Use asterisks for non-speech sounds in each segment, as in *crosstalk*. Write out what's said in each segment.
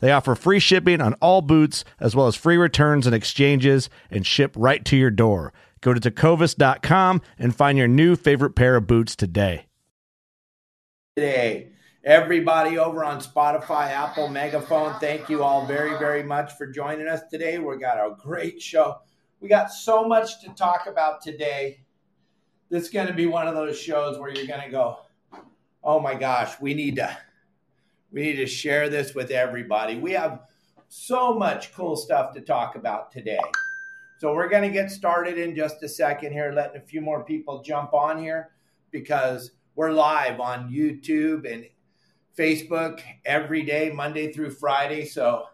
They offer free shipping on all boots, as well as free returns and exchanges, and ship right to your door. Go to tecovas.com and find your new favorite pair of boots today. Today, everybody over on Spotify, Apple, Megaphone, thank you all very, very much for joining us today. We got a great show. We got so much to talk about today. This is going to be one of those shows where you're going to go, oh my gosh, we need to we need to share this with everybody. We have so much cool stuff to talk about today. So we're going to get started in just a second here, letting a few more people jump on here because we're live on YouTube and Facebook every day, Monday through Friday. So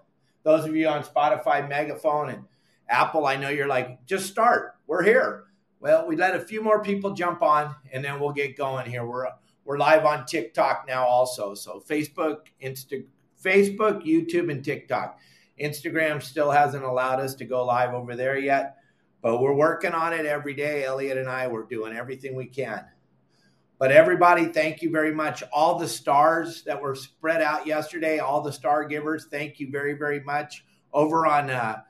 those of you on Spotify, Megaphone, and Apple, I know you're like, just start. We're here. Well, we let a few more people jump on and then we'll get going here. We're we're live on TikTok now also. So Facebook, Insta, Facebook, YouTube, and TikTok. Instagram still hasn't allowed us to go live over there yet, but we're working on it every day. Elliot and I, we're doing everything we can. But everybody, thank you very much. All the stars that were spread out yesterday, all the star givers, thank you very, very much. Over on uh,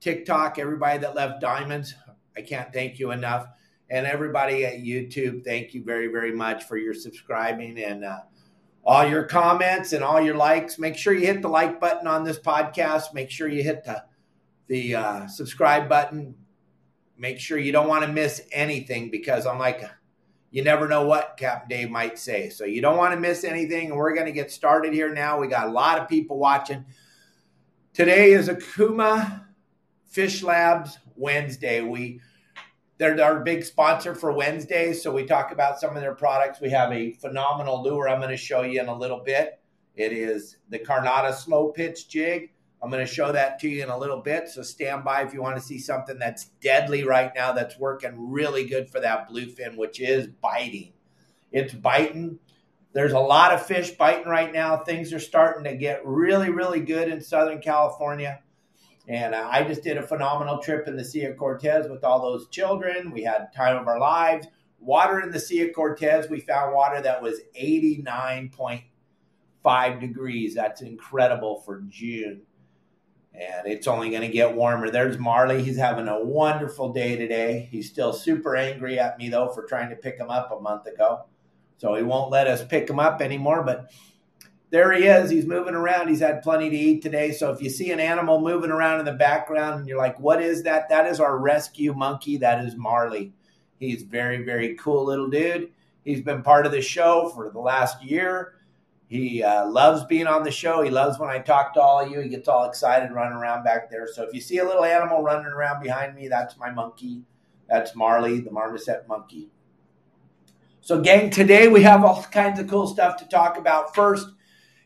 TikTok, everybody that left diamonds, I can't thank you enough. And everybody at YouTube, thank you very, very much for your subscribing and uh, all your comments and all your likes. Make sure you hit the like button on this podcast. Make sure you hit the the uh, subscribe button. Make sure you don't want to miss anything because I'm like, you never know what Captain Dave might say. So you don't want to miss anything. And we're going to get started here now. We got a lot of people watching. Today is Okuma Fish Labs Wednesday. We they're our big sponsor for Wednesday. So we talk about some of their products. We have a phenomenal lure I'm going to show you in a little bit. It is the Carnada slow pitch jig. I'm going to show that to you in a little bit. So stand by if you want to see something that's deadly right now that's working really good for that bluefin, which is biting. It's biting. There's a lot of fish biting right now. Things are starting to get really, really good in Southern California. And uh, I just did a phenomenal trip in the Sea of Cortez with all those children. We had time of our lives. Water in the Sea of Cortez, we found water that was 89.5 degrees. That's incredible for June. And it's only going to get warmer. There's Marley. He's having a wonderful day today. He's still super angry at me, though, for trying to pick him up a month ago. So he won't let us pick him up anymore. But there he is. He's moving around. He's had plenty to eat today. So if you see an animal moving around in the background and you're like, what is that? That is our rescue monkey. That is Marley. He's very, very cool little dude. He's been part of the show for the last year. He uh, loves being on the show. He loves when I talk to all of you. He gets all excited running around back there. So if you see a little animal running around behind me, that's my monkey. That's Marley, the marmoset monkey. So, gang, today we have all kinds of cool stuff to talk about. First,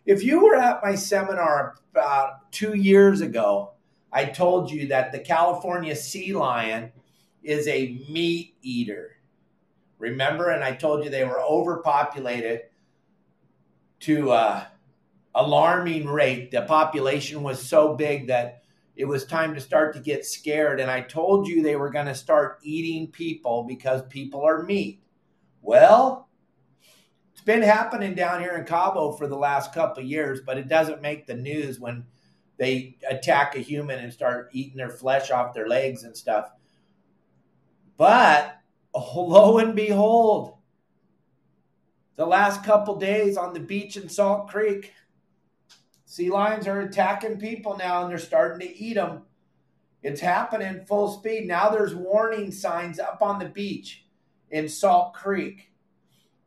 if you were at my seminar about two years ago, I told you that the California sea lion is a meat eater. Remember? And I told you they were overpopulated to uh, alarming rate. The population was so big that it was time to start to get scared. And I told you they were going to start eating people because people are meat. Well, it's been happening down here in Cabo for the last couple years, but it doesn't make the news when they attack a human and start eating their flesh off their legs and stuff. But *laughs* lo and behold, the last couple days on the beach in Salt Creek, sea lions are attacking people now and they're starting to eat them. It's happening full speed. Now there's warning signs up on the beach in Salt Creek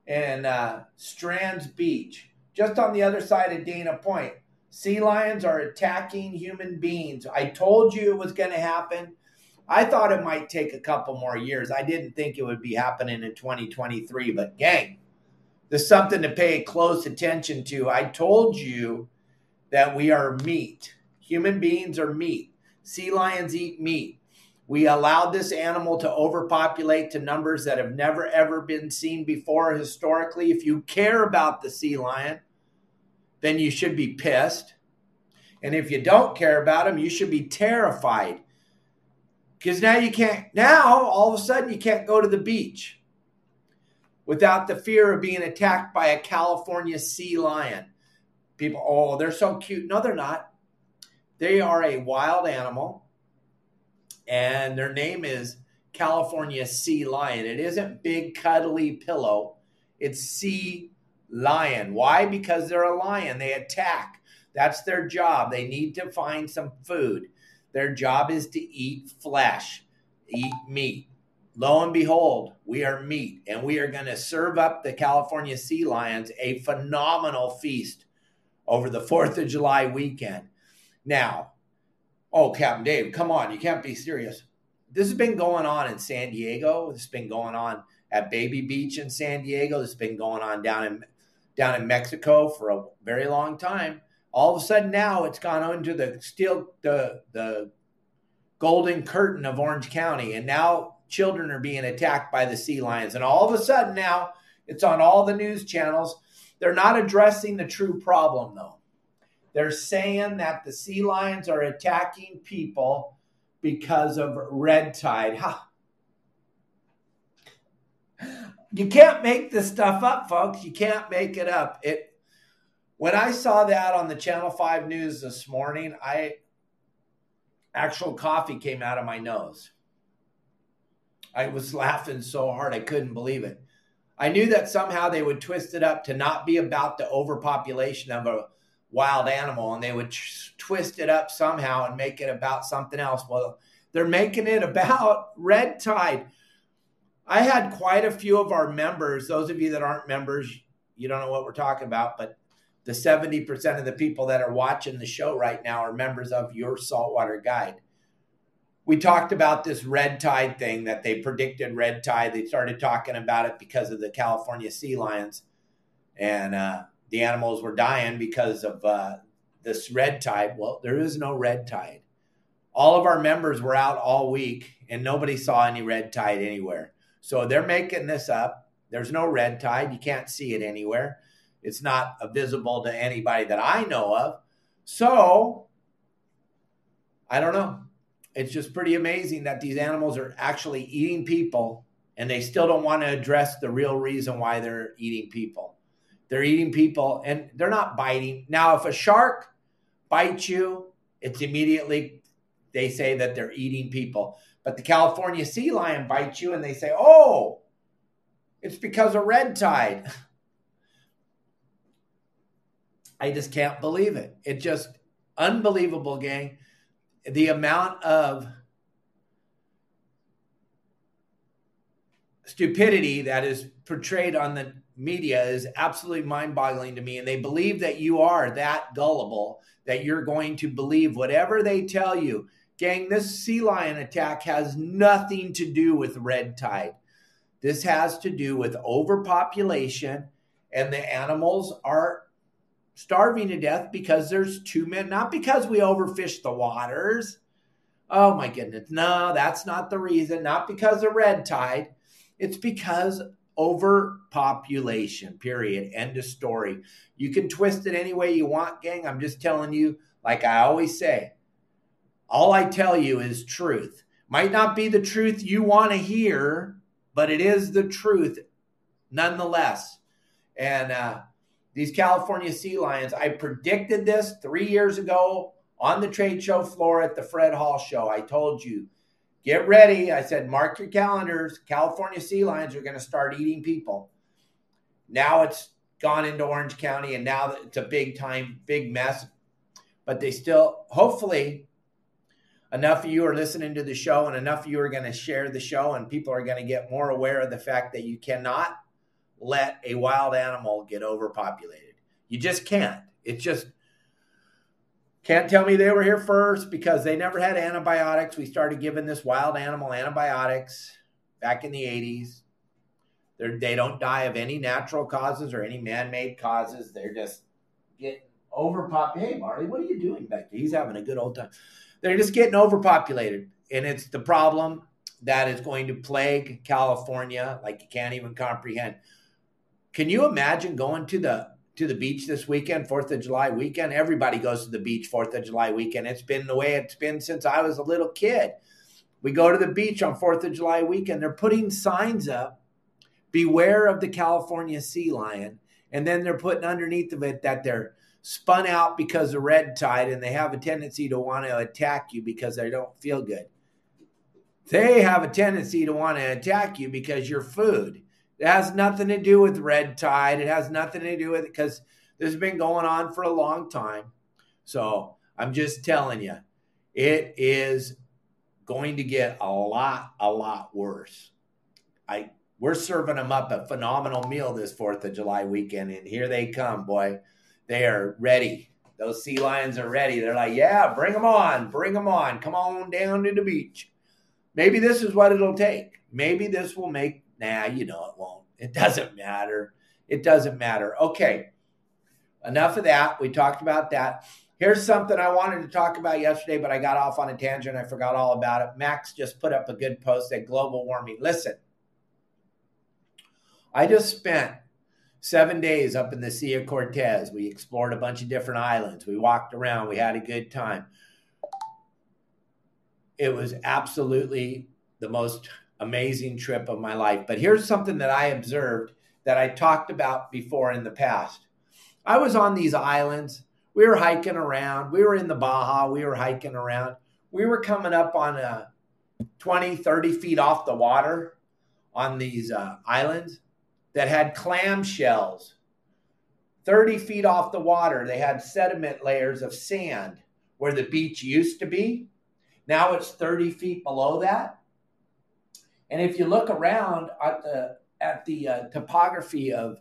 and uh, Strands Beach, just on the other side of Dana Point. Sea lions are attacking human beings. I told you it was going to happen. I thought it might take a couple more years. I didn't think it would be happening in 2023, but gang, there's something to pay close attention to. I told you that we are meat. Human beings are meat. Sea lions eat meat. We allowed this animal to overpopulate to numbers that have never ever been seen before historically. If you care about the sea lion, then you should be pissed. And if you don't care about him, you should be terrified. Because now you can't, now all of a sudden you can't go to the beach without the fear of being attacked by a California sea lion. People, oh, they're so cute. No, they're not. They are a wild animal, and their name is California sea lion. It isn't big, cuddly pillow, it's sea lion. Why? Because they're a lion. They attack. That's their job. They need to find some food. Their job is to eat flesh, eat meat. Lo and behold, we are meat, and we are going to serve up the California sea lions a phenomenal feast over the 4th of July weekend. Now, oh, Captain Dave, come on, you can't be serious. This has been going on in San Diego. This has been going on at Baby Beach in San Diego. This has been going on down in down in Mexico for a very long time. All of a sudden now it's gone into the steel the the golden curtain of Orange County, and now children are being attacked by the sea lions. And all of a sudden now it's on all the news channels. They're not addressing the true problem though. They're saying that the sea lions are attacking people because of red tide. Ha. You can't make this stuff up, folks. You can't make it up. It when I saw that on the Channel 5 news this morning, I actual coffee came out of my nose. I was laughing so hard I couldn't believe it. I knew that somehow they would twist it up to not be about the overpopulation of a wild animal and they would t- twist it up somehow and make it about something else. Well, they're making it about *laughs* red tide. I had quite a few of our members, those of you that aren't members, you don't know what we're talking about, but the 70% of the people that are watching the show right now are members of your saltwater guide. We talked about this red tide thing that they predicted red tide. They started talking about it because of the California sea lions. And uh, the animals were dying because of uh, this red tide. Well, there is no red tide. All of our members were out all week and nobody saw any red tide anywhere. So they're making this up. There's no red tide. You can't see it anywhere. It's not visible to anybody that I know of. So I don't know. It's just pretty amazing that these animals are actually eating people and they still don't want to address the real reason why they're eating people. They're eating people and they're not biting. Now, if a shark bites you, it's immediately they say that they're eating people. But the California sea lion bites you and they say, oh, it's because of red tide. *laughs* I just can't believe it. It just unbelievable, gang. The amount of stupidity that is portrayed on the media is absolutely mind boggling to me. And they believe that you are that gullible, that you're going to believe whatever they tell you. Gang, this sea lion attack has nothing to do with red tide. This has to do with overpopulation, and the animals are starving to death because there's too many, not because we overfish the waters. Oh my goodness. No, that's not the reason. Not because of red tide. It's because overpopulation, period. End of story. You can twist it any way you want, gang. I'm just telling you, like I always say, all I tell you is truth. Might not be the truth you want to hear, but it is the truth nonetheless. And uh, these California sea lions, I predicted this three years ago on the trade show floor at the Fred Hall show. I told you get ready. I said, mark your calendars. California sea lions are going to start eating people. Now it's gone into Orange County, and now it's a big time, big mess. But they still, hopefully, enough of you are listening to the show and enough of you are going to share the show and people are going to get more aware of the fact that you cannot let a wild animal get overpopulated. You just can't. It's just can't tell me they were here first because they never had antibiotics. We started giving this wild animal antibiotics back in the 80s. They're, they don't die of any natural causes or any man made causes. They're just getting overpopulated. Hey, Marley, what are you doing back there? He's having a good old time. They're just getting overpopulated. And it's the problem that is going to plague California like you can't even comprehend. Can you imagine going to the to the beach this weekend, Fourth of July weekend. Everybody goes to the beach Fourth of July weekend. It's been the way it's been since I was a little kid. We go to the beach on Fourth of July weekend. They're putting signs up, beware of the California sea lion. And then they're putting underneath of it that they're spun out because of red tide and they have a tendency to want to attack you because they don't feel good. They have a tendency to want to attack you because you're food. It has nothing to do with red tide. It has nothing to do with it because this has been going on for a long time. So I'm just telling you, it is going to get a lot, a lot worse. I we're serving them up a phenomenal meal this Fourth of July weekend, and here they come, boy. They are ready. Those sea lions are ready. They're like, yeah, bring them on, bring them on. Come on down to the beach. Maybe this is what it'll take. Maybe this will make Nah, you know it won't. It doesn't matter. It doesn't matter. Okay. Enough of that. We talked about that. Here's something I wanted to talk about yesterday, but I got off on a tangent. I forgot all about it. Max just put up a good post at global warming. Listen, I just spent seven days up in the Sea of Cortez. We explored a bunch of different islands. We walked around. We had a good time. It was absolutely the most amazing trip of my life. But here's something that I observed that I talked about before in the past. I was on these islands. We were hiking around. We were in the Baja. We were hiking around. We were coming up on a 20, 30 feet off the water on these uh, islands that had clam shells. 30 feet off the water, they had sediment layers of sand where the beach used to be. Now it's 30 feet below that. And if you look around at the at the uh, topography of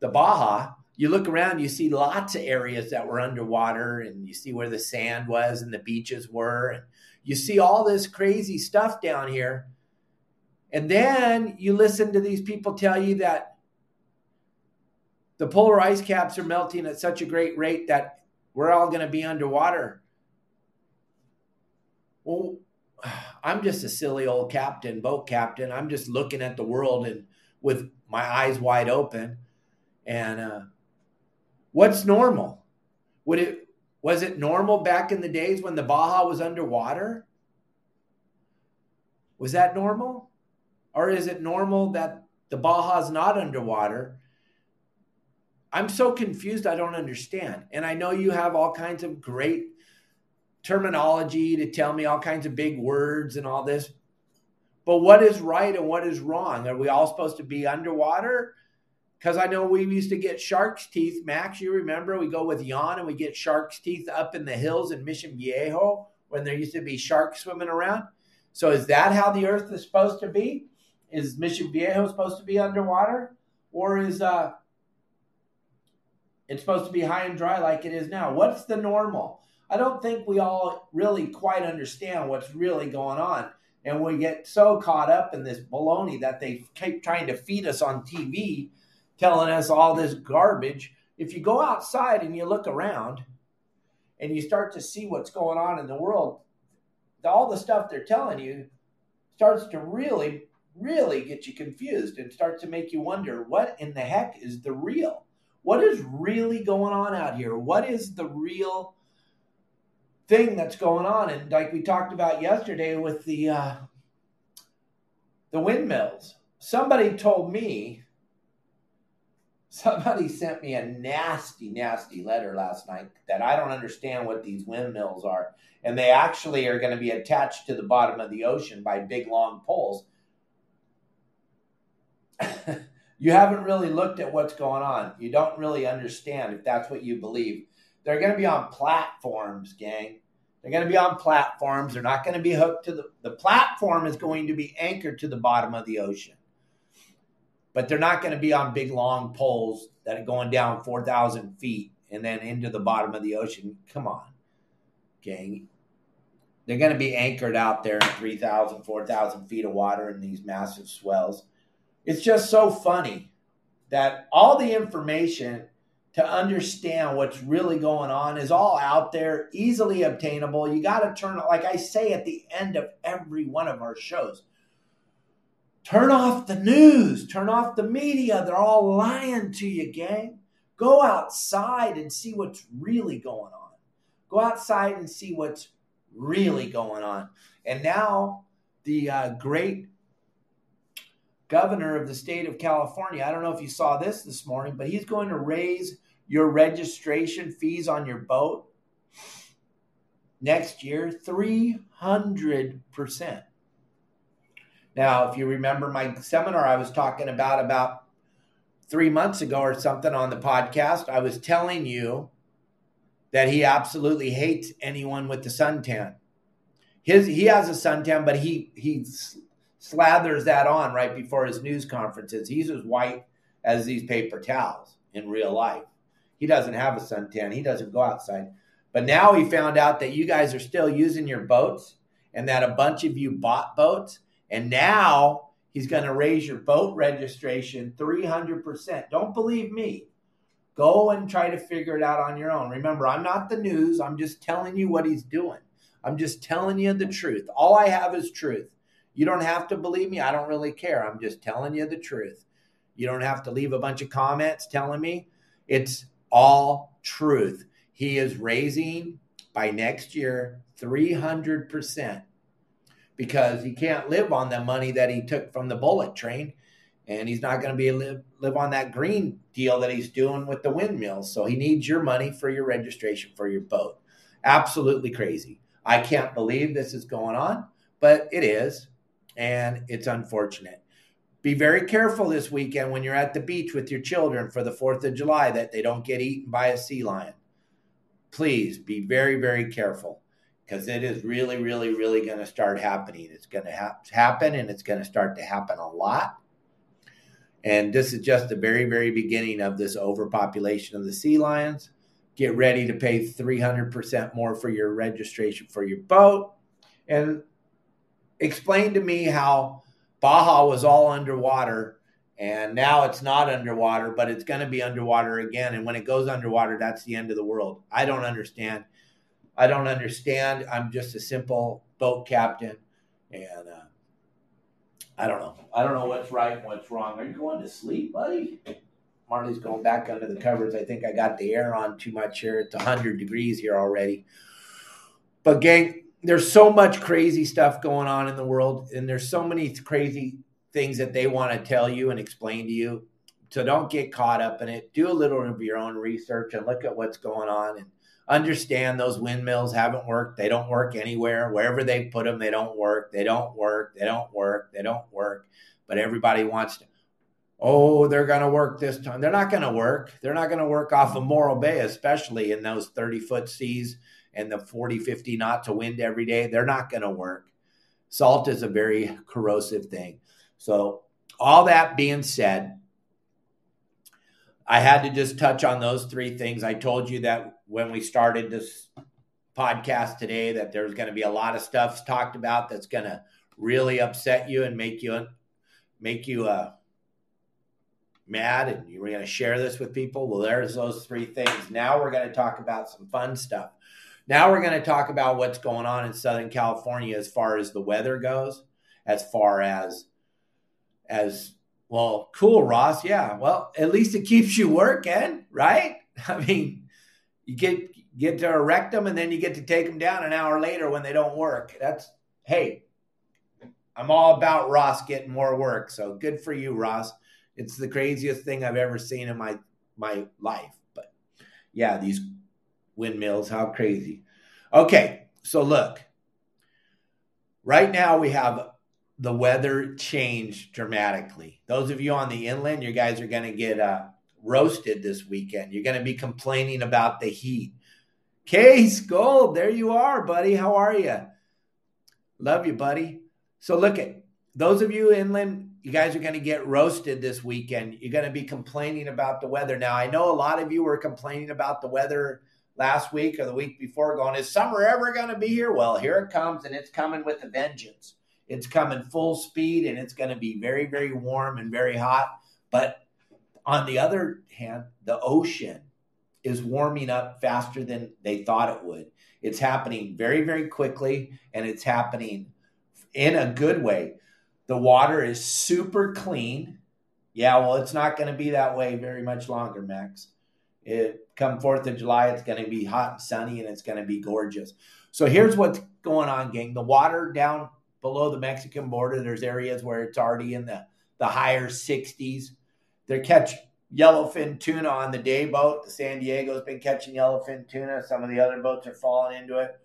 the Baja, you look around, you see lots of areas that were underwater, and you see where the sand was and the beaches were, and you see all this crazy stuff down here. And then you listen to these people tell you that the polar ice caps are melting at such a great rate that we're all going to be underwater. Well, I'm just a silly old captain, boat captain. I'm just looking at the world and with my eyes wide open. And uh, what's normal? Would it was it normal back in the days when the Baja was underwater? Was that normal? Or is it normal that the Baja's not underwater? I'm so confused, I don't understand. And I know you have all kinds of great terminology to tell me all kinds of big words and all this. But what is right and what is wrong? Are we all supposed to be underwater? Because I know we used to get shark's teeth. Max, you remember we go with Jan and we get shark's teeth up in the hills in Mission Viejo when there used to be sharks swimming around. So is that how the earth is supposed to be? Is Mission Viejo supposed to be underwater? Or is uh it's supposed to be high and dry like it is now? What's the normal? I don't think we all really quite understand what's really going on. And we get so caught up in this baloney that they keep trying to feed us on TV, telling us all this garbage. If you go outside and you look around and you start to see what's going on in the world, all the stuff they're telling you starts to really, really get you confused and starts to make you wonder what in the heck is the real? What is really going on out here? What is the real thing that's going on. And like we talked about yesterday with the uh, the windmills, somebody told me, *laughs* somebody sent me a nasty, nasty letter last night that I don't understand what these windmills are, and they actually are going to be attached to the bottom of the ocean by big long poles. *laughs* you haven't really looked at what's going on. You don't really understand if that's what you believe. They're going to be on platforms, gang. They're going to be on platforms. They're not going to be hooked to the the platform is going to be anchored to the bottom of the ocean. But they're not going to be on big long poles that are going down 4,000 feet and then into the bottom of the ocean. Come on, gang. They're going to be anchored out there in 3,000, 4,000 feet of water in these massive swells. It's just so funny that all the information to understand what's really going on is all out there, easily obtainable. You got to turn, like I say at the end of every one of our shows, turn off the news, turn off the media. They're all lying to you, gang. Go outside and see what's really going on. Go outside and see what's really going on. And now the uh, great governor of the state of California, I don't know if you saw this this morning, but he's going to raise your registration fees on your boat next year 300%. Now, if you remember my seminar I was talking about about 3 months ago or something on the podcast, I was telling you that he absolutely hates anyone with the suntan. His he has a suntan, but he he slathers that on right before his news conferences. He's as white as these paper towels in real life. He doesn't have a suntan. He doesn't go outside. But now he found out that you guys are still using your boats and that a bunch of you bought boats. And now he's going to raise your boat registration 300%. Don't believe me. Go and try to figure it out on your own. Remember, I'm not the news. I'm just telling you what he's doing. I'm just telling you the truth. All I have is truth. You don't have to believe me. I don't really care. I'm just telling you the truth. You don't have to leave a bunch of comments telling me. It's all truth. He is raising by next year 300% because he can't live on the money that he took from the bullet train and he's not going to be able to live, live on that green deal that he's doing with the windmills. So he needs your money for your registration for your boat. Absolutely crazy. I can't believe this is going on, but it is, and it's unfortunate. Be very careful this weekend when you're at the beach with your children for the 4th of July that they don't get eaten by a sea lion. Please be very, very careful because it is really, really, really going to start happening. It's going to ha- happen and it's going to start to happen a lot and this is just the very, very beginning of this overpopulation of the sea lions. Get ready to pay 300% more for your registration for your boat. And explain to me how Baja was all underwater and now it's not underwater, but it's going to be underwater again. And when it goes underwater, that's the end of the world. I don't understand. I don't understand. I'm just a simple boat captain. And uh, I don't know. I don't know what's right and what's wrong. Are you going to sleep, buddy? Marley's going back under the covers. I think I got the air on too much here. It's 100 degrees here already. But, gang, there's so much crazy stuff going on in the world, and there's so many crazy things that they want to tell you and explain to you. So don't get caught up in it. Do a little of your own research and look at what's going on and understand those windmills haven't worked. They don't work anywhere. Wherever they put them, they don't work. They don't work. They don't work. They don't work. But everybody wants to, oh, they're going to work this time. They're not going to work. They're not going to work off of Morro Bay, especially in those 30 foot seas and the 40, 50 knots of wind every day. They're not going to work. Salt is a very corrosive thing. So, all that being said, I had to just touch on those three things. I told you that when we started this podcast today that there's going to be a lot of stuff talked about that's going to really upset you and make you make you uh, mad and you were going to share this with people well there's those three things now we're going to talk about some fun stuff now we're going to talk about what's going on in southern california as far as the weather goes as far as as well, cool, Ross. Yeah. Well, at least it keeps you working, right? *laughs* I mean, you get get to erect them and then you get to take them down an hour later when they don't work. That's hey, I'm all about Ross getting more work. So good for you, Ross. It's the craziest thing I've ever seen in my my life. But yeah, these windmills, how crazy. Okay, so look. Right now we have the weather changed dramatically. Those of you on the inland, you guys are going to get uh, roasted this weekend. You're going to be complaining about the heat. Case Gold, there you are, buddy. How are you? Love you, buddy. So look at those of you inland, you guys are going to get roasted this weekend. You're going to be complaining about the weather. Now, I know a lot of you were complaining about the weather last week or the week before, going, Is summer ever going to be here? Well, here it comes, and it's coming with a vengeance. It's coming full speed, and it's going to be very, very warm and very hot. But on the other hand, the ocean is warming up faster than they thought it would. It's happening very, very quickly, and it's happening in a good way. The water is super clean. Yeah, well, it's not going to be that way very much longer, Max. It come Fourth of July, it's going to be hot and sunny, and it's going to be gorgeous. So here's what's going on, gang. The water down below the Mexican border, there's areas where it's already in the the higher 60s. They're catching yellowfin tuna on the day boat. The San Diego's been catching yellowfin tuna. Some of the other boats are falling into it.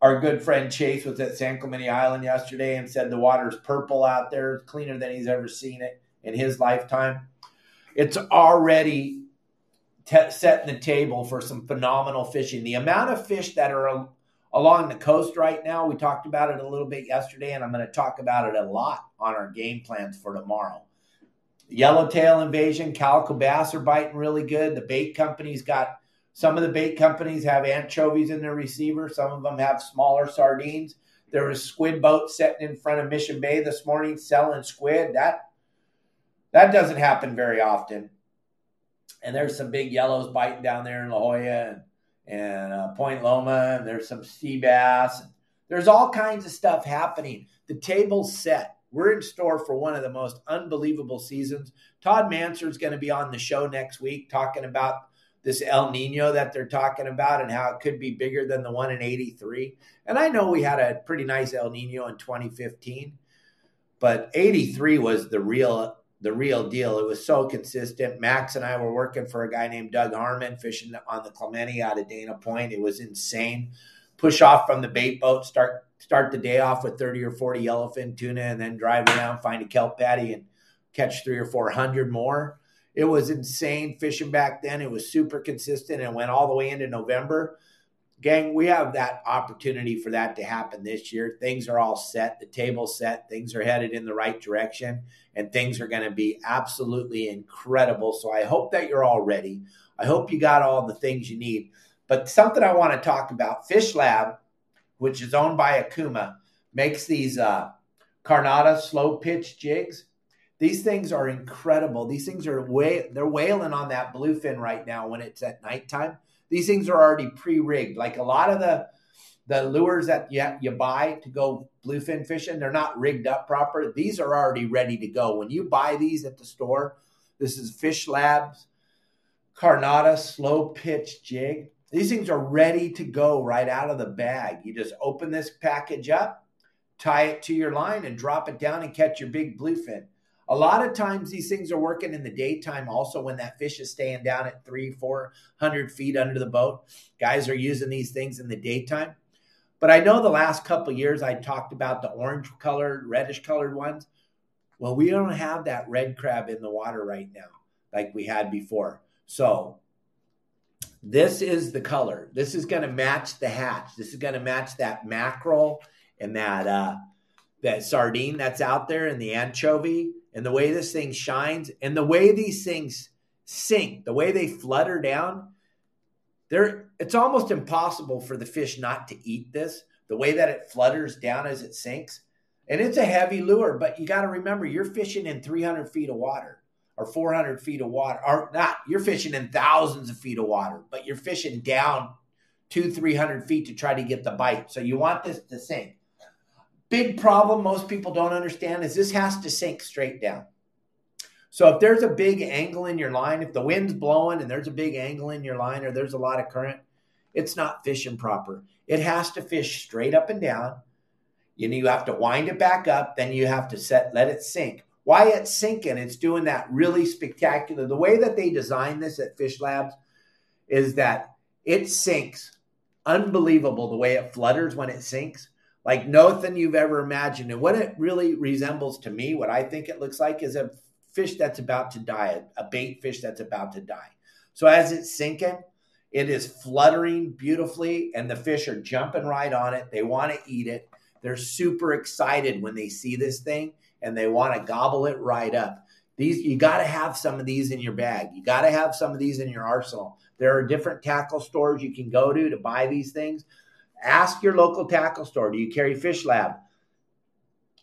Our good friend Chase was at San Clemente Island yesterday and said the water's purple out there, cleaner than he's ever seen it in his lifetime. It's already te- setting the table for some phenomenal fishing. The amount of fish that are along the coast right now, we talked about it a little bit yesterday, and I'm going to talk about it a lot on our game plans for tomorrow. Yellowtail invasion, calico bass are biting really good. The bait companies got some of the bait companies have anchovies in their receiver. Some of them have smaller sardines. There was squid boat sitting in front of Mission Bay this morning selling squid. That that doesn't happen very often. And there's some big yellows biting down there in La Jolla and, and uh, Point Loma. And there's some sea bass. There's all kinds of stuff happening. The table's set. We're in store for one of the most unbelievable seasons. Todd Manser is going to be on the show next week talking about this El Nino that they're talking about and how it could be bigger than the one in 83. And I know we had a pretty nice El Nino in 2015, but 83 was the real the real deal. It was so consistent. Max and I were working for a guy named Doug Harmon fishing on the Clemente out of Dana Point. It was insane. Push off from the bait boat, start start the day off with 30 or 40 yellowfin tuna and then drive around, find a kelp patty and catch three or 400 more. It was insane fishing back then. It was super consistent and went all the way into November. Gang, we have that opportunity for that to happen this year. Things are all set, the table's set, things are headed in the right direction, and things are going to be absolutely incredible. So I hope that you're all ready. I hope you got all the things you need. But something I want to talk about Fish Lab which is owned by Okuma, makes these uh, Carnada slow pitch jigs. These things are incredible. These things are way they're whaling on that bluefin right now when it's at nighttime. These things are already pre-rigged. Like a lot of the the lures that you, you buy to go bluefin fishing, they're not rigged up proper. These are already ready to go. When you buy these at the store, this is Fish Labs Carnada slow pitch jig. These things are ready to go right out of the bag. You just open this package up, tie it to your line, and drop it down and catch your big bluefin. A lot of times these things are working in the daytime also when that fish is staying down at three, 400 feet under the boat. Guys are using these things in the daytime. But I know the last couple years I talked about the orange colored, reddish colored ones. Well, we don't have that red crab in the water right now like we had before. So this is the color. This is going to match the hatch. This is going to match that mackerel and that uh, that sardine that's out there and the anchovy and the way this thing shines and the way these things sink, the way they flutter down. There, it's almost impossible for the fish not to eat this. The way that it flutters down as it sinks, and it's a heavy lure. But you got to remember, you're fishing in 300 feet of water or 400 feet of water, or not, you're fishing in thousands of feet of water, but you're fishing down two, 300 feet to try to get the bite. So you want this to sink. Big problem most people don't understand is this has to sink straight down. So if there's a big angle in your line, if the wind's blowing and there's a big angle in your line or there's a lot of current, it's not fishing proper. It has to fish straight up and down. You know, you have to wind it back up, then you have to set let it sink why it's sinking. It's doing that really spectacular. The way that they design this at Fish Labs is that it sinks unbelievable the way it flutters when it sinks like nothing you've ever imagined and what it really resembles to me what i think it looks like is a fish that's about to die a bait fish that's about to die so as it's sinking It is fluttering beautifully, and the fish are jumping right on it. They want to eat it. They're super excited when they see this thing and they want to gobble it right up. These you got to have some of these in your bag. You got to have some of these in your arsenal. There are different tackle stores you can go to to buy these things. Ask your local tackle store, do you carry Fish Lab?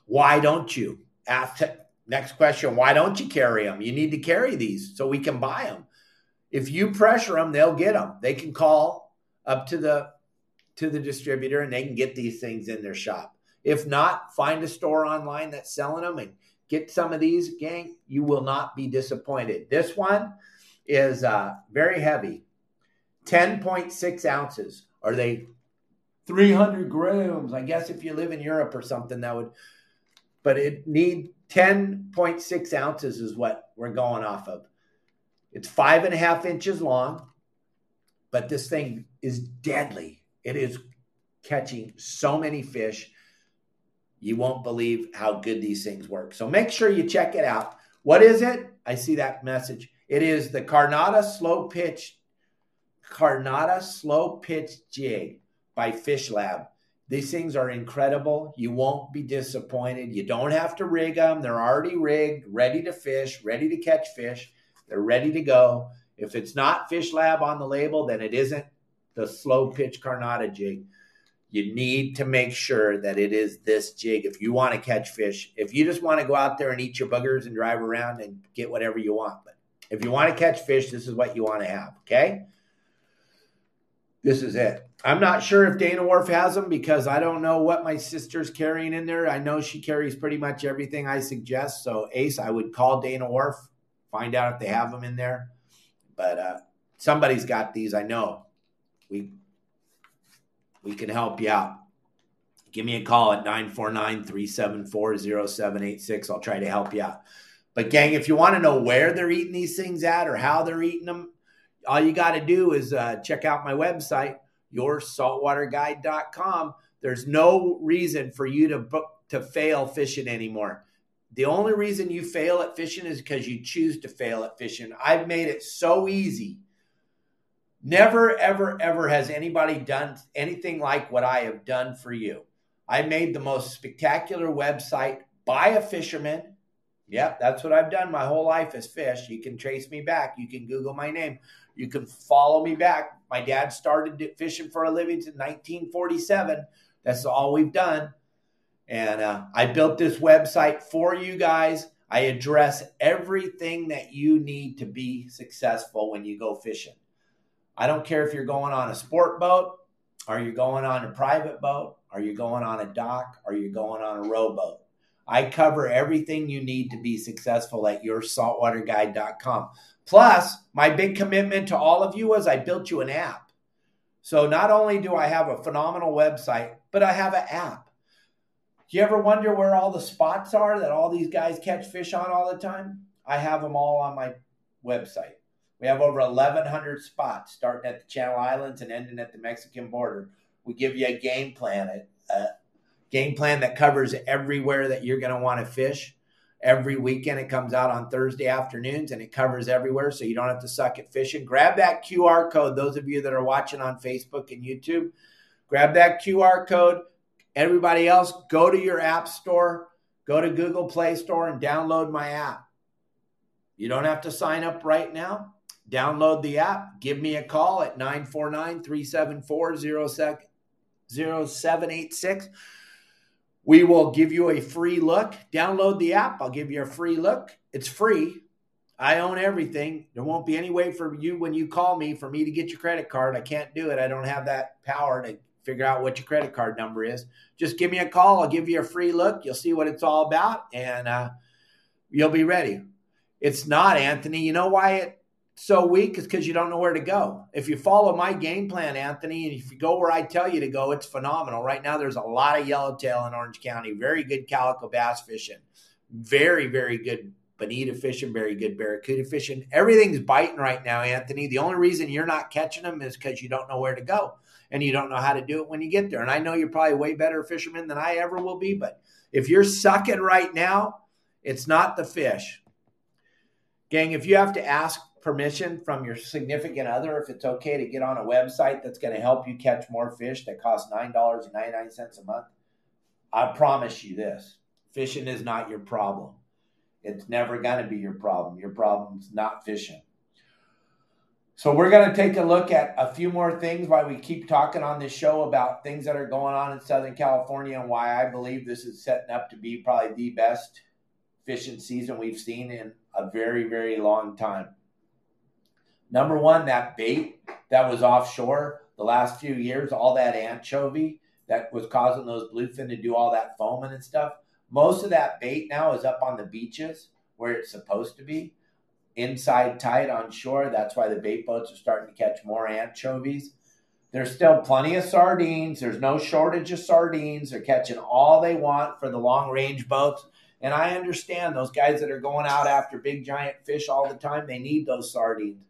Why don't you? Ask next question, why don't you carry them? You need to carry these so we can buy them. If you pressure them, they'll get them. They can call up to the to the distributor and they can get these things in their shop. If not, find a store online that's selling them and get some of these, gang. You will not be disappointed. This one is uh, very heavy 10.6 ounces. Are they 300 grams? I guess if you live in Europe or something, that would, but it need 10.6 ounces is what we're going off of. It's five and a half inches long, but this thing is deadly. It is catching so many fish. You won't believe how good these things work. So make sure you check it out. What is it? I see that message. It is the Carnada Slow Pitch Carnada Slow Pitch Jig by Fish Lab. These things are incredible. You won't be disappointed. You don't have to rig them. They're already rigged, ready to fish, ready to catch fish. They're ready to go. If it's not Fish Lab on the label, then it isn't the slow pitch Carnada jig. You need to make sure that it is this jig if you want to catch fish. If you just want to go out there and eat your boogers and drive around and get whatever you want, but if you want to catch fish, this is what you want to have. Okay. This is it. I'm not sure if Dana Wharf has them because I don't know what my sister's carrying in there. I know she carries pretty much everything I suggest. So, Ace, I would call Dana Wharf, find out if they have them in there. But uh, somebody's got these, I know. We we can help you out. Give me a call at 949 374 0786. I'll try to help you out. But, gang, if you want to know where they're eating these things at or how they're eating them, all you got to do is uh, check out my website, yoursaltwaterguide.com. There's no reason for you to book to fail fishing anymore. The only reason you fail at fishing is because you choose to fail at fishing. I've made it so easy. Never, ever, ever has anybody done anything like what I have done for you. I made the most spectacular website by a fisherman. Yep, that's what I've done my whole life is fish. You can trace me back. You can Google my name. You can follow me back. My dad started fishing for a living in 1947. That's all we've done. And uh, I built this website for you guys. I address everything that you need to be successful when you go fishing. I don't care if you're going on a sport boat, are you going on a private boat, are you going on a dock, are you going on a rowboat. I cover everything you need to be successful at yoursaltwaterguide.com. Plus, my big commitment to all of you was I built you an app. So not only do I have a phenomenal website, but I have an app. Do you ever wonder where all the spots are that all these guys catch fish on all the time? I have them all on my website. We have over 1,100 spots starting at the Channel Islands and ending at the Mexican border. We give you a game plan, a, a game plan that covers everywhere that you're going to want to fish every weekend. It comes out on Thursday afternoons and it covers everywhere, so you don't have to suck at fishing. Grab that QR code. Those of you that are watching on Facebook and YouTube, grab that QR code. Everybody else, go to your app store, go to Google Play Store and download my app. You don't have to sign up right now. Download the app. Give me a call at 949 374 0786 we will give you a free look. Download the app. I'll give you a free look. It's free. I own everything. There won't be any way for you when you call me for me to get your credit card. I can't do it. I don't have that power to figure out what your credit card number is. Just give me a call. I'll give you a free look. You'll see what it's all about and uh, you'll be ready. It's not, Anthony. You know why it so weak is because you don't know where to go. If you follow my game plan, Anthony, and if you go where I tell you to go, it's phenomenal. Right now, there's a lot of yellowtail in Orange County. Very good calico bass fishing. Very, very good bonita fishing. Very good barracuda fishing. Everything's biting right now, Anthony. The only reason you're not catching them is because you don't know where to go and you don't know how to do it when you get there. And I know you're probably way better fisherman than I ever will be, but if you're sucking right now, it's not the fish. Gang, if you have to ask permission from your significant other if it's okay to get on a website that's going to help you catch more fish that costs $9.99 a month, I promise you this fishing is not your problem. It's never going to be your problem. Your problem's not fishing. So, we're going to take a look at a few more things while we keep talking on this show about things that are going on in Southern California and why I believe this is setting up to be probably the best fishing season we've seen in a very, very long time. Number one, that bait that was offshore the last few years, all that anchovy that was causing those bluefin to do all that foaming and stuff. Most of that bait now is up on the beaches where it's supposed to be, inside tight on shore. That's why the bait boats are starting to catch more anchovies. There's still plenty of sardines. There's no shortage of sardines. They're catching all they want for the long range boats. And I understand those guys that are going out after big giant fish all the time, they need those sardines.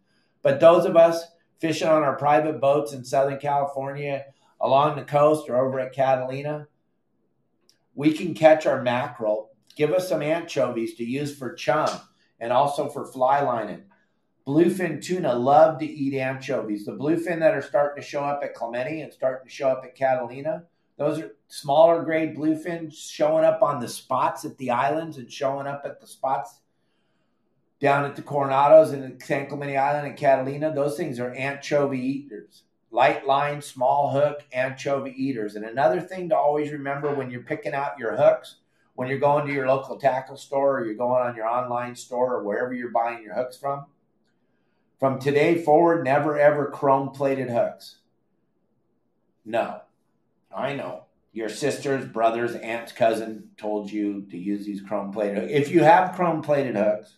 But those of us fishing on our private boats in Southern California, along the coast, or over at Catalina, we can catch our mackerel. Give us some anchovies to use for chum and also for fly lining. Bluefin tuna love to eat anchovies. The bluefin that are starting to show up at Clemente and starting to show up at Catalina, those are smaller grade bluefin showing up on the spots at the islands and showing up at the spots down at the Coronados and San Clemente Island and Catalina. Those things are anchovy eaters. Light line, small hook, anchovy eaters. And another thing to always remember when you're picking out your hooks, when you're going to your local tackle store or you're going on your online store or wherever you're buying your hooks from, from today forward, never ever chrome plated hooks. No, I know. Your sisters, brothers, aunts, cousin told you to use these chrome plated. If you have chrome plated hooks,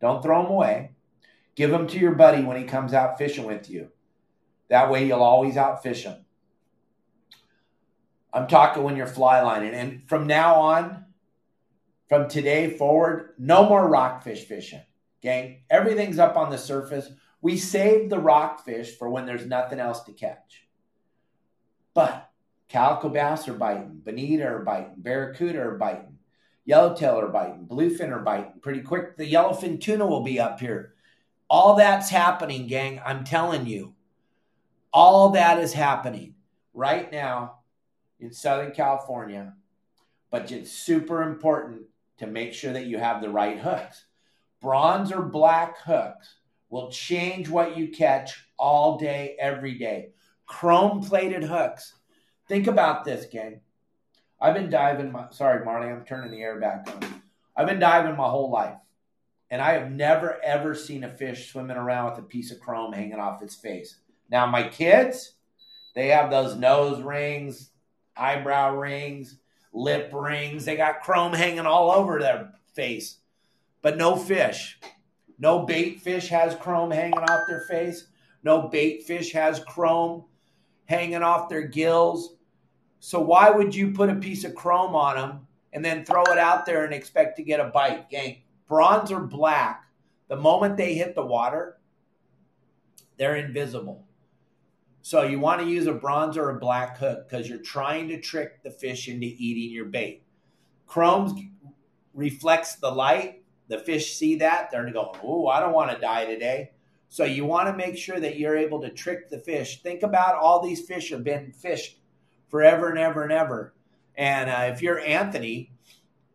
don't throw them away. Give them to your buddy when he comes out fishing with you. That way you'll always outfish him. I'm talking when you're fly lining. And from now on, from today forward, no more rockfish fishing. Gang, everything's up on the surface. We save the rockfish for when there's nothing else to catch. But Calico bass are biting, bonita are biting, barracuda are biting, yellowtail are biting, bluefin are biting. Pretty quick, the yellowfin tuna will be up here. All that's happening, gang. I'm telling you. All that is happening right now in Southern California. But it's super important to make sure that you have the right hooks. Bronze or black hooks will change what you catch all day, every day. Chrome plated hooks Think about this, gang. I've been diving. My, sorry, Marley, I'm turning the air back on. I've been diving my whole life, and I have never ever seen a fish swimming around with a piece of chrome hanging off its face. Now, my kids, they have those nose rings, eyebrow rings, lip rings. They got chrome hanging all over their face, but no fish. No bait fish has chrome hanging off their face. No bait fish has chrome hanging off their gills. So why would you put a piece of chrome on them and then throw it out there and expect to get a bite? Gang, bronze or black, the moment they hit the water, they're invisible. So you want to use a bronze or a black hook because you're trying to trick the fish into eating your bait. Chrome reflects the light. The fish see that. They're going, oh, I don't want to die today. So you want to make sure that you're able to trick the fish. Think about all these fish have been fished forever and ever and ever. And uh, if you're Anthony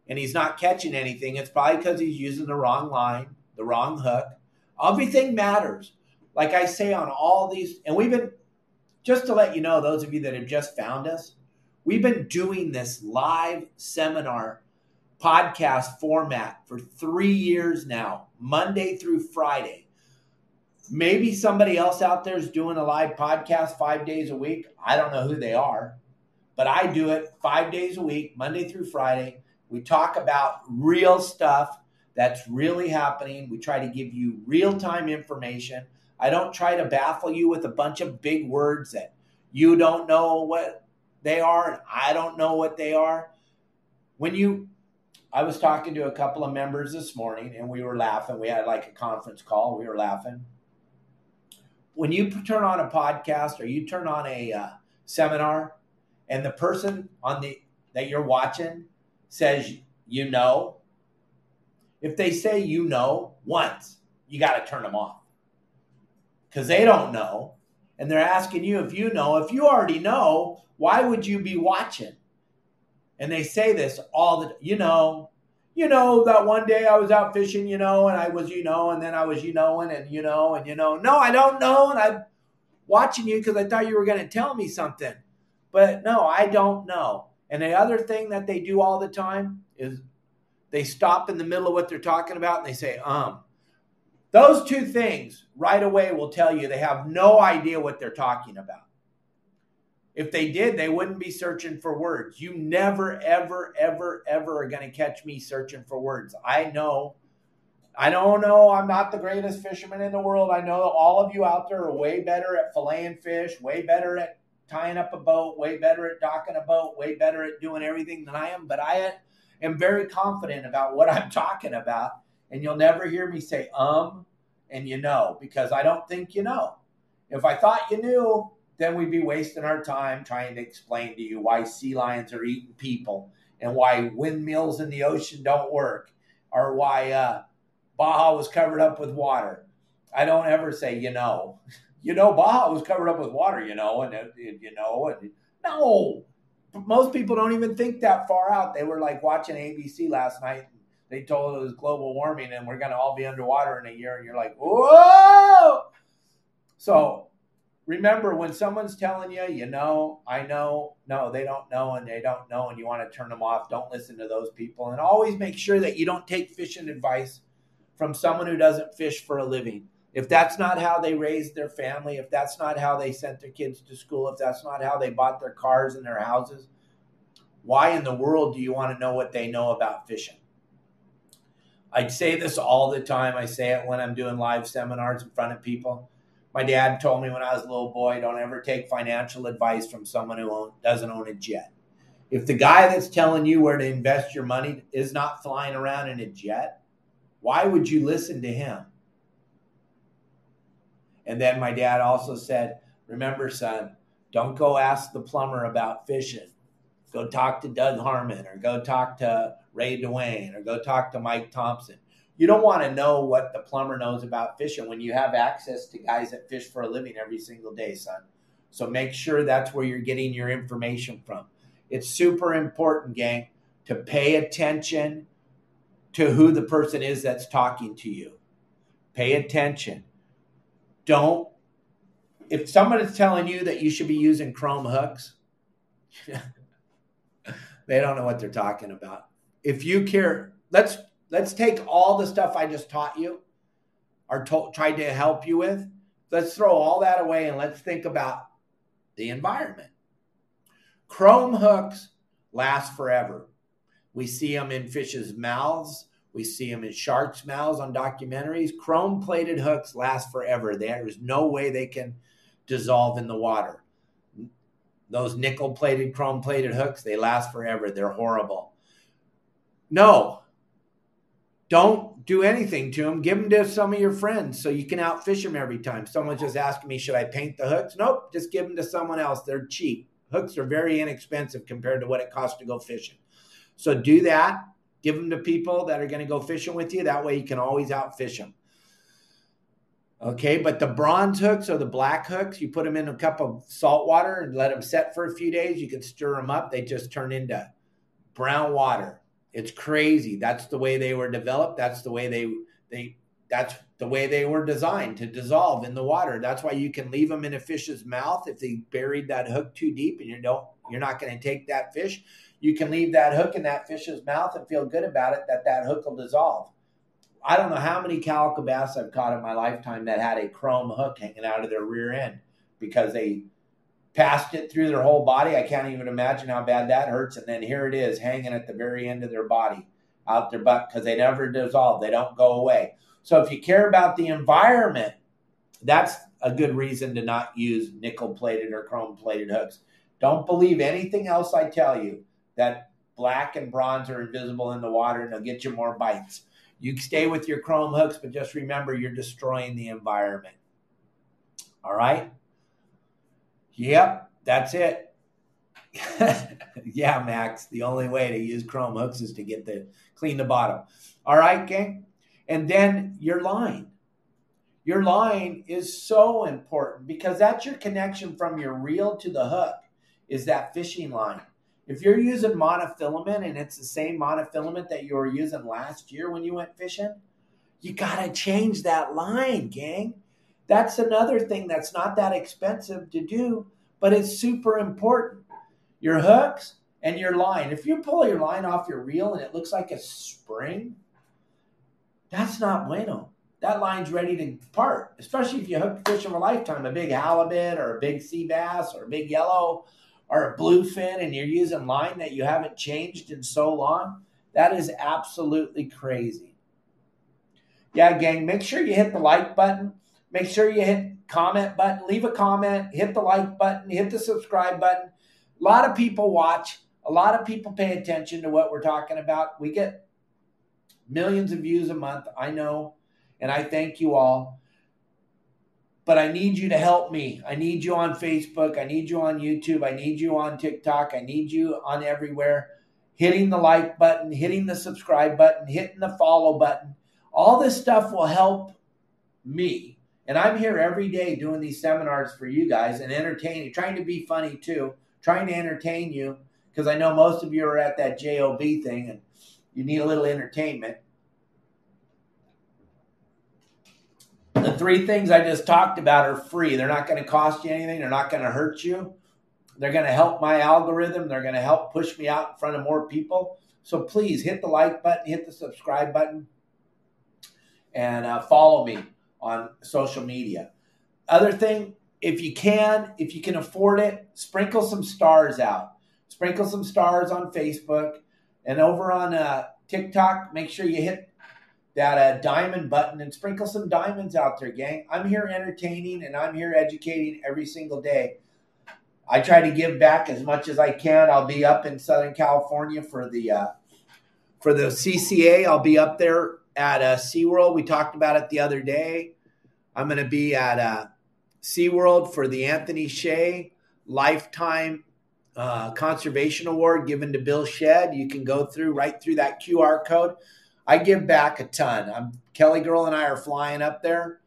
and he's not catching anything, it's probably because he's using the wrong line, the wrong hook. Everything matters. Like I say on all these, and we've been, just to let you know, those of you that have just found us, we've been doing this live seminar podcast format for three years now, Monday through Friday. Maybe somebody else out there is doing a live podcast five days a week. I don't know who they are but I do it five days a week, Monday through Friday. We talk about real stuff that's really happening. We try to give you real time information. I don't try to baffle you with a bunch of big words that you don't know what they are and I don't know what they are. When you, I was talking to a couple of members this morning and we were laughing. We had like a conference call. We were laughing. When you turn on a podcast or you turn on a uh, seminar, and the person on the that you're watching says you know if they say you know once you got to turn them off because they don't know. And they're asking you if you know. If you already know, why would you be watching? And they say this all the, you know, you know that one day I was out fishing, you know, and I was, you know, and then I was, you know, and, and you know, and you know, no, I don't know, and I'm watching you because I thought you were going to tell me something, but no, I don't know. And the other thing that they do all the time is they stop in the middle of what they're talking about and they say, um. Those two things right away will tell you they have no idea what they're talking about. If they did, they wouldn't be searching for words. You never, ever, ever, ever are going to catch me searching for words. I know. I don't know. I'm not the greatest fisherman in the world. I know all of you out there are way better at filleting fish, way better at tying up a boat, way better at docking a boat, way better at doing everything than I am. But I am very confident about what *laughs* I'm talking about. And you'll never hear me say, um, and you know, because I don't think you know. If I thought you knew, then we'd be wasting our time trying to explain to you why sea lions are eating people and why windmills in the ocean don't work or why uh, Baja was covered up with water. I don't ever say, you know, *laughs* you know, Baja was covered up with water, you know, and, uh, and you know, and no, most people don't even think that far out. They were like watching ABC last night. They told it was global warming and we're going to all be underwater in a year. And you're like, whoa. So remember when someone's telling you, you know, I know, no, they don't know and they don't know, and you want to turn them off, don't listen to those people. And always make sure that you don't take fishing advice from someone who doesn't fish for a living. If that's not how they raised their family, if that's not how they sent their kids to school, if that's not how they bought their cars and their houses, why in the world do you want to know what they know about fishing? I say this all the time. I say it when I'm doing live seminars in front of people my dad told me when I was a little boy, don't ever take financial advice from someone who own, doesn't own a jet. If the guy that's telling you where to invest your money is not flying around in a jet, why would you listen to him? And then my dad also said, Remember, son, don't go ask the plumber about fishing. Go talk to Doug Harmon or go talk to Ray Dwayne or go talk to Mike Thompson you don't want to know what the plumber knows about fishing when you have access to guys that fish for a living every single day, son. So make sure that's where you're getting your information from. It's super important, gang, to pay attention to who the person is that's talking to you. Pay attention. Don't, if somebody's telling you that you should be using chrome hooks, *laughs* they don't know what they're talking about. If you care, let's Let's take all the stuff I just taught you or to- tried to help you with. Let's throw all that away and let's think about the environment. Chrome hooks last forever. We see them in fish's mouths. We see them in sharks' mouths on documentaries. Chrome plated hooks last forever. There is no way they can dissolve in the water. Those nickel plated, chrome plated hooks, they last forever. They're horrible. No, don't do anything to them. Give them to some of your friends so you can outfish them every time. Someone's just asking me, should I paint the hooks? Nope, just give them to someone else. They're cheap. Hooks are very inexpensive compared to what it costs to go fishing. So do that. Give them to people that are going to go fishing with you. That way you can always outfish them. Okay, but the bronze hooks or the black hooks, you put them in a cup of salt water and let them set for a few days. You can stir them up. They just turn into brown water. It's crazy. That's the way they were developed. That's the way they they that's the way they were designed to dissolve in the water. That's why you can leave them in a fish's mouth if they buried that hook too deep and you don't you're not going to take that fish. You can leave that hook in that fish's mouth and feel good about it that that hook will dissolve. I don't know how many calico bass I've caught in my lifetime that had a chrome hook hanging out of their rear end because they passed it through their whole body. I can't even imagine how bad that hurts. And then here it is hanging at the very end of their body, out their butt, because they never dissolve. They don't go away. So if you care about the environment, that's a good reason to not use nickel plated or chrome plated hooks. Don't believe anything else I tell you that black and bronze are invisible in the water and they'll get you more bites. You stay with your chrome hooks, but just remember you're destroying the environment. All right? Yep, that's it. *laughs* yeah, Max. The only way to use chrome hooks is to get the clean the bottom. All right, gang. And then your line. Your line is so important because that's your connection from your reel to the hook, is that fishing line. If you're using monofilament and it's the same monofilament that you were using last year when you went fishing, you got to change that line, gang. That's another thing that's not that expensive to do, but it's super important. Your hooks and your line. If you pull your line off your reel and it looks like a spring, that's not bueno. That line's ready to part, especially if you hook fish of a lifetime, a big halibut or a big sea bass or a big yellow or a bluefin, and you're using line that you haven't changed in so long. That is absolutely crazy. Yeah, gang, make sure you hit the like button. Make sure you hit comment button, leave a comment, hit the like button, hit the subscribe button. A lot of people watch. A lot of people pay attention to what we're talking about. We get millions of views a month. I know. And I thank you all. But I need you to help me. I need you on Facebook. I need you on YouTube. I need you on TikTok. I need you on everywhere. Hitting the like button, hitting the subscribe button, hitting the follow button. All this stuff will help me. And I'm here every day doing these seminars for you guys and entertaining, trying to be funny too, trying to entertain you because I know most of you are at that JOB thing and you need a little entertainment. Three things I just talked about are free. They're not going to cost you anything. They're not going to hurt you. They're going to help my algorithm. They're going to help push me out in front of more people. So please hit the like button, hit the subscribe button, and uh, follow me on social media. Other thing, if you can, if you can afford it, sprinkle some stars out. Sprinkle some stars on Facebook and over on uh, TikTok. Make sure you hit that uh, diamond button and sprinkle some diamonds out there, gang. I'm here entertaining and I'm here educating every single day. I try to give back as much as I can. I'll be up in Southern California for the uh, for the CCA. I'll be up there at uh, SeaWorld. We talked about it the other day. I'm going to be at uh, SeaWorld for the Anthony Shea Lifetime uh, Conservation Award given to Bill Shedd. You can go through right through that QR code. I give back a ton. I'm Kelly Girl and I are flying up there.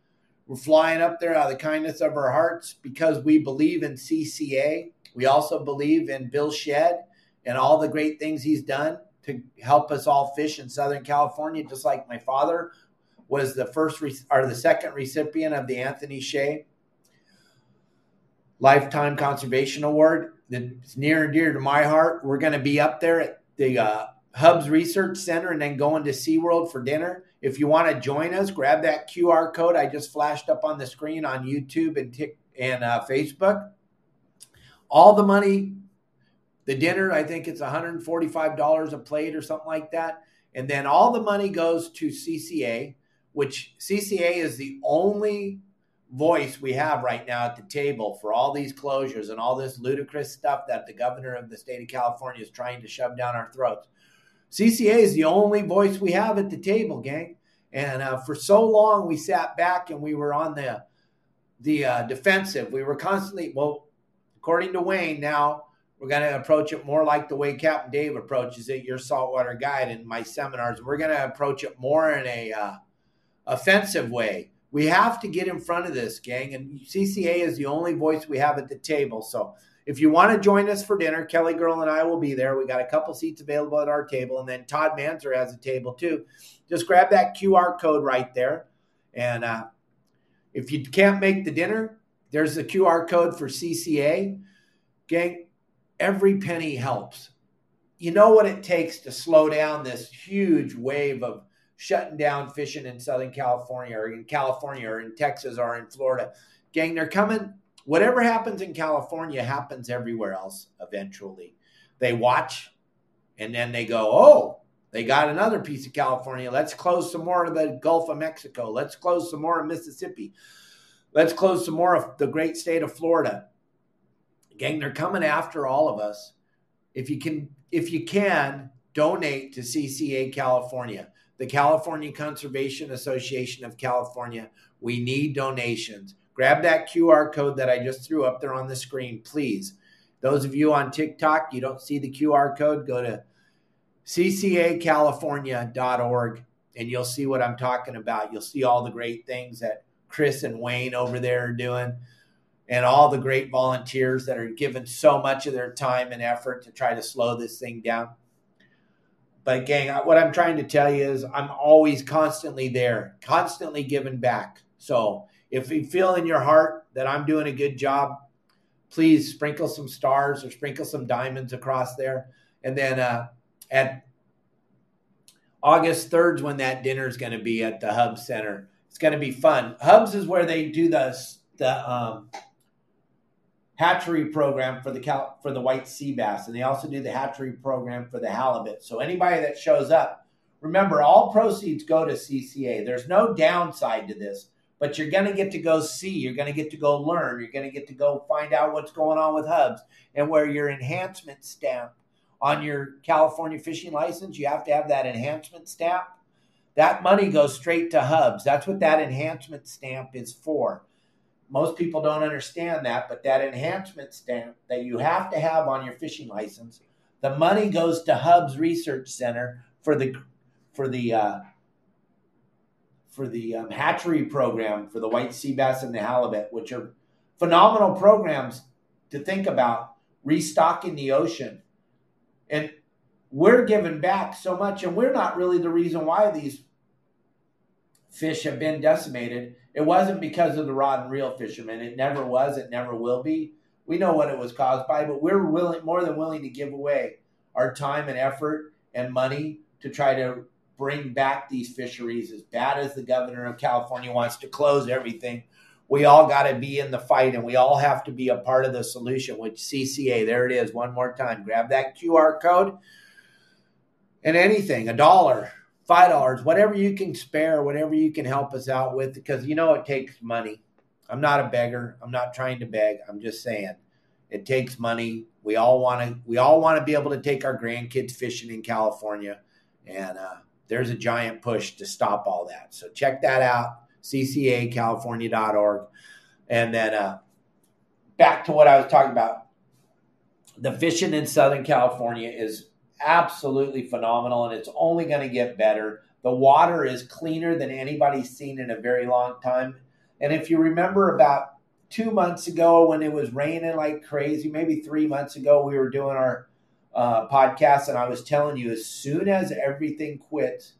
We're flying up there out of the kindness of our hearts because we believe in CCA. We also believe in Bill Shedd and all the great things he's done to help us all fish in Southern California, just like my father was the first re- or the second recipient of the Anthony Shea Lifetime Conservation Award. That's near and dear to my heart. We're going to be up there at the uh, Hubbs Research Center and then going to SeaWorld for dinner. If you want to join us, grab that QR code I just flashed up on the screen on YouTube and Tik and uh, Facebook. All the money, the dinner, I think it's $145 a plate or something like that. And then all the money goes to CCA, which CCA is the only voice we have right now at the table for all these closures and all this ludicrous stuff that the governor of the state of California is trying to shove down our throats. CCA is the only voice we have at the table, gang. And uh, for so long, we sat back and we were on the the uh, defensive. We were constantly, well, according to Wayne, now we're going to approach it more like the way Captain Dave approaches it, your saltwater guide in my seminars. We're going to approach it more in a uh, offensive way. We have to get in front of this, gang. And CCA is the only voice we have at the table. So if you want to join us for dinner, Kelly Girl and I will be there. We got a couple seats available at our table, and then Todd Manzer has a table too. Just grab that QR code right there, and uh, if you can't make the dinner, there's the QR code for CCA. Gang, every penny helps. You know what it takes to slow down this huge wave of shutting down fishing in Southern California or in California or in Texas or in Florida. Gang, they're coming whatever happens in California happens everywhere else eventually. They watch and then they go, oh, they got another piece of California. Let's close some more of the Gulf of Mexico. Let's close some more of Mississippi. Let's close some more of the great state of Florida. Gang, they're coming after all of us. If you can, if you can, donate to CCA California, the California Conservation Association of California. We need donations. Grab that QR code that I just threw up there on the screen, please. Those of you on TikTok, you don't see the QR code, go to ccacalifornia.org and you'll see what I'm talking about. You'll see all the great things that Chris and Wayne over there are doing, and all the great volunteers that are giving so much of their time and effort to try to slow this thing down. But, gang, what I'm trying to tell you is I'm always constantly there, constantly giving back. So, if you feel in your heart that I'm doing a good job, please sprinkle some stars or sprinkle some diamonds across there. And then uh, at August 3rd is when that dinner is going to be at the Hub Center. It's going to be fun. Hubbs is where they do the the um, hatchery program for the cal- for the white sea bass, and they also do the hatchery program for the halibut. So anybody that shows up, remember all proceeds go to CCA. There's no downside to this, but you're going to get to go see. You're going to get to go learn. You're going to get to go find out what's going on with Hubbs and where your enhancement stamp on your California fishing license, you have to have that enhancement stamp. That money goes straight to Hubbs. That's what that enhancement stamp is for. Most people don't understand that, but that enhancement stamp that you have to have on your fishing license, the money goes to Hubbs Research Center for the for the uh, for the um, hatchery program for the white sea bass and the halibut, which are phenomenal programs to think about restocking the ocean and we're giving back so much, and we're not really the reason why these fish have been decimated. It wasn't because of the rod and reel fishermen. It never was. It never will be. We know what it was caused by, but we're willing, more than willing to give away our time and effort and money to try to bring back these fisheries. As bad as the governor of California wants to close everything, we all got to be in the fight and we all have to be a part of the solution, which CCA, there it is, one more time. Grab that QR code and anything, a dollar, five dollars, whatever you can spare, whatever you can help us out with, because you know it takes money. I'm not a beggar. I'm not trying to beg. I'm just saying it takes money. We all want to. We all want to be able to take our grandkids fishing in California, and uh, there's a giant push to stop all that. So check that out ccacalifornia.org. And then uh, back to what I was talking about. The fishing in Southern California is absolutely phenomenal and it's only going to get better. The water is cleaner than anybody's seen in a very long time. And if you remember about two months ago when it was raining like crazy, maybe three months ago, we were doing our uh, podcast and I was telling you as soon as everything quits,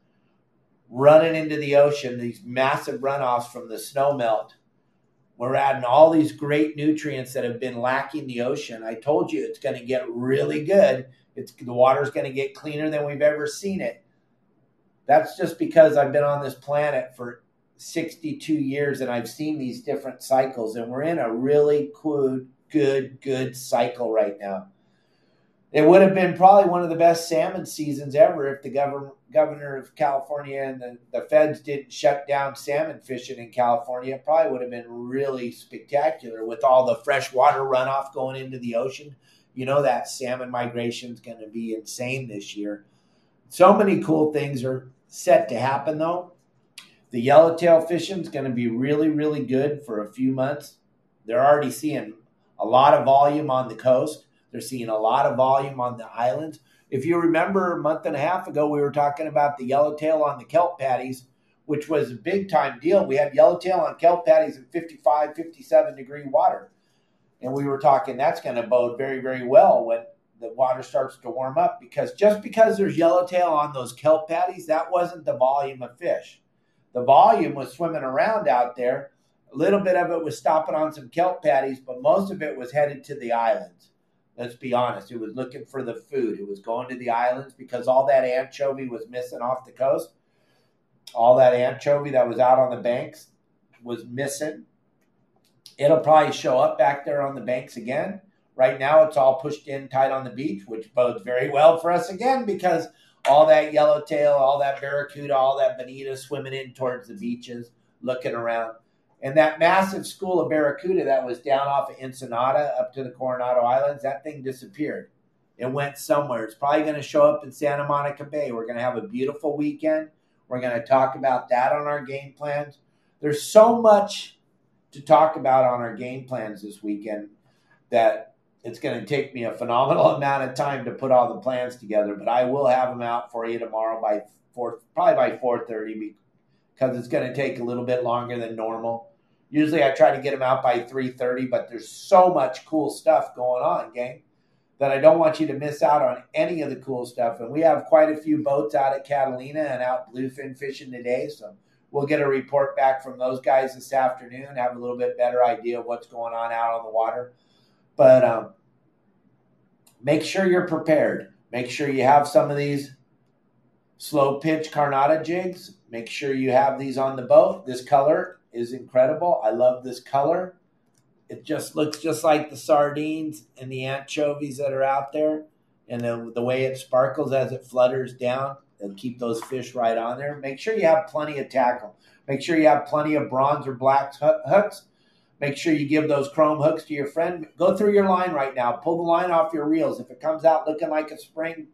running into the ocean, these massive runoffs from the snow melt. We're adding all these great nutrients that have been lacking the ocean. I told you it's going to get really good. It's the water's going to get cleaner than we've ever seen it. That's just because I've been on this planet for 62 years and I've seen these different cycles and we're in a really good good good cycle right now. It would have been probably one of the best salmon seasons ever if the governor, governor of California and the, the feds didn't shut down salmon fishing in California. It probably would have been really spectacular with all the fresh water runoff going into the ocean. You know that salmon migration is going to be insane this year. So many cool things are set to happen though. The yellowtail fishing is going to be really, really good for a few months. They're already seeing a lot of volume on the coast they're seeing a lot of volume on the islands. If you remember a month and a half ago, we were talking about the yellowtail on the kelp patties, which was a big time deal. We had yellowtail on kelp patties in 55, 57 degree water. And we were talking that's going to bode very, very well when the water starts to warm up because just because there's yellowtail on those kelp patties, that wasn't the volume of fish. The volume was swimming around out there. A little bit of it was stopping on some kelp patties, but most of it was headed to the islands. Let's be honest. It was looking for the food. It was going to the islands because all that anchovy was missing off the coast. All that anchovy that was out on the banks was missing. It'll probably show up back there on the banks again. Right now, it's all pushed in tight on the beach, which bodes very well for us again because all that yellowtail, all that barracuda, all that bonita swimming in towards the beaches, looking around. And that massive school of barracuda that was down off of Ensenada up to the Coronado Islands, that thing disappeared. It went somewhere. It's probably going to show up in Santa Monica Bay. We're going to have a beautiful weekend. We're going to talk about that on our game plans. There's so much to talk about on our game plans this weekend that it's going to take me a phenomenal *laughs* amount of time to put all the plans together. But I will have them out for you tomorrow by four, probably by 4:30 because it's going to take a little bit longer than normal. Usually I try to get them out by 3:30, but there's so much cool stuff going on, gang, that I don't want you to miss out on any of the cool stuff. And we have quite a few boats out at Catalina and out bluefin fishing today, so we'll get a report back from those guys this afternoon, have a little bit better idea of what's going on out on the water. But um, make sure you're prepared. Make sure you have some of these slow pitch Carnada jigs. Make sure you have these on the boat. This color is incredible. I love this color. It just looks just like the sardines and the anchovies that are out there. And the, the way it sparkles as it flutters down, it'll keep those fish right on there. Make sure you have plenty of tackle. Make sure you have plenty of bronze or black hooks. Make sure you give those chrome hooks to your friend. Go through your line right now. Pull the line off your reels. If it comes out looking like a spring,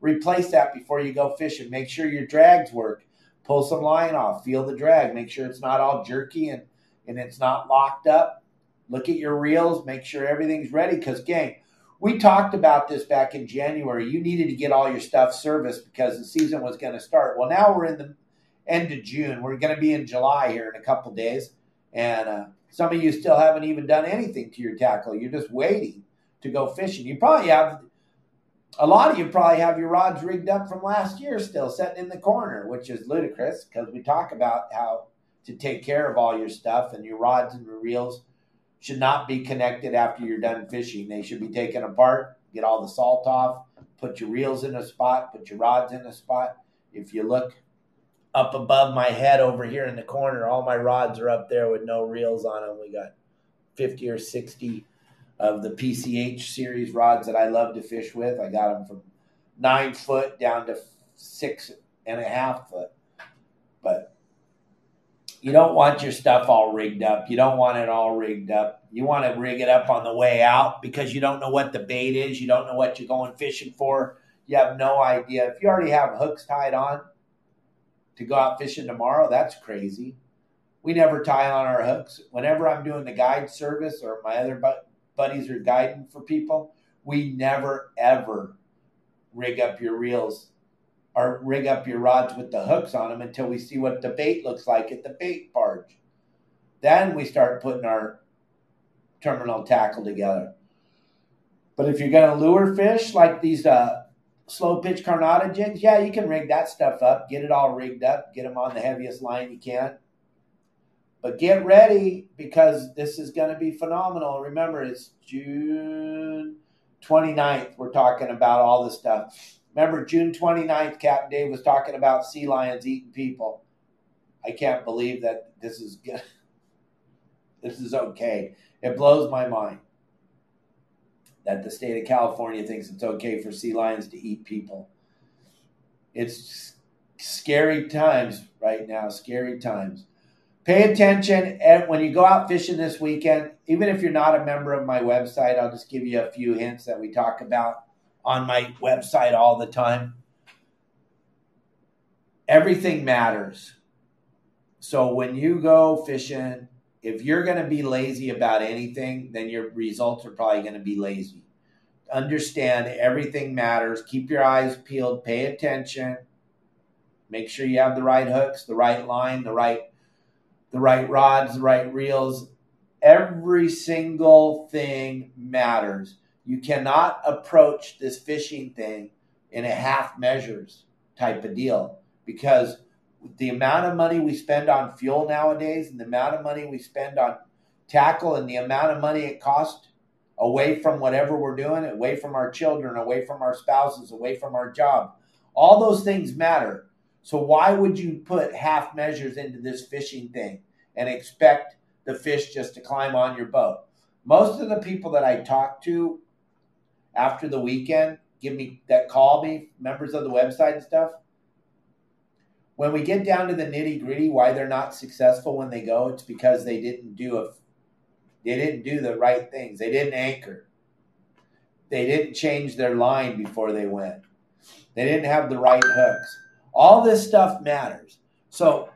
replace that before you go fishing. Make sure your drags work. Pull some line off. Feel the drag. Make sure it's not all jerky and, and it's not locked up. Look at your reels. Make sure everything's ready. Because, gang, we talked about this back in January. You needed to get all your stuff serviced because the season was going to start. Well, now we're in the end of June. We're going to be in July here in a couple days. And uh, some of you still haven't even done anything to your tackle. You're just waiting to go fishing. You probably have a lot of you probably have your rods rigged up from last year still sitting in the corner, which is ludicrous because we talk about how to take care of all your stuff and your rods and your reels should not be connected after you're done fishing. They should be taken apart, get all the salt off, put your reels in a spot, put your rods in a spot. If you look up above my head over here in the corner, all my rods are up there with no reels on them. We got 50 or 60 of the PCH series rods that I love to fish with. I got them from nine foot down to six and a half foot. But you don't want your stuff all rigged up. You don't want it all rigged up. You want to rig it up on the way out because you don't know what the bait is. You don't know what you're going fishing for. You have no idea. If you already have hooks tied on to go out fishing tomorrow, that's crazy. We never tie on our hooks. Whenever I'm doing the guide service or my other buddies are guiding for people, we never ever rig up your reels or rig up your rods with the hooks on them until we see what the bait looks like at the bait barge. Then we start putting our terminal tackle together. But if you're going to lure fish like these uh, slow pitch carnada jigs, yeah, you can rig that stuff up, get it all rigged up, get them on the heaviest line you can. But get ready because this is going to be phenomenal. Remember, it's June 29th. We're talking about all this stuff. Remember, June 29th, Captain Dave was talking about sea lions eating people. I can't believe that this is good. *laughs* This is okay. It blows my mind that the state of California thinks it's okay for sea lions to eat people. It's scary times right now, scary times. Pay attention and when you go out fishing this weekend, even if you're not a member of my website, I'll just give you a few hints that we talk about on my website all the time. Everything matters. So when you go fishing, if you're going to be lazy about anything, then your results are probably going to be lazy. Understand everything matters. Keep your eyes peeled, pay attention. Make sure you have the right hooks, the right line, the right the right rods, the right reels. Every single thing matters. You cannot approach this fishing thing in a half measures type of deal because the amount of money we spend on fuel nowadays and the amount of money we spend on tackle and the amount of money it costs away from whatever we're doing, away from our children, away from our spouses, away from our job. All those things matter. So why would you put half measures into this fishing thing and expect the fish just to climb on your boat? Most of the people that I talk to after the weekend give me that call me, members of the website and stuff. When we get down to the nitty gritty, why they're not successful when they go, it's because they didn't do a they didn't do the right things. They didn't anchor. They didn't change their line before they went. They didn't have the right hooks. All this stuff matters. So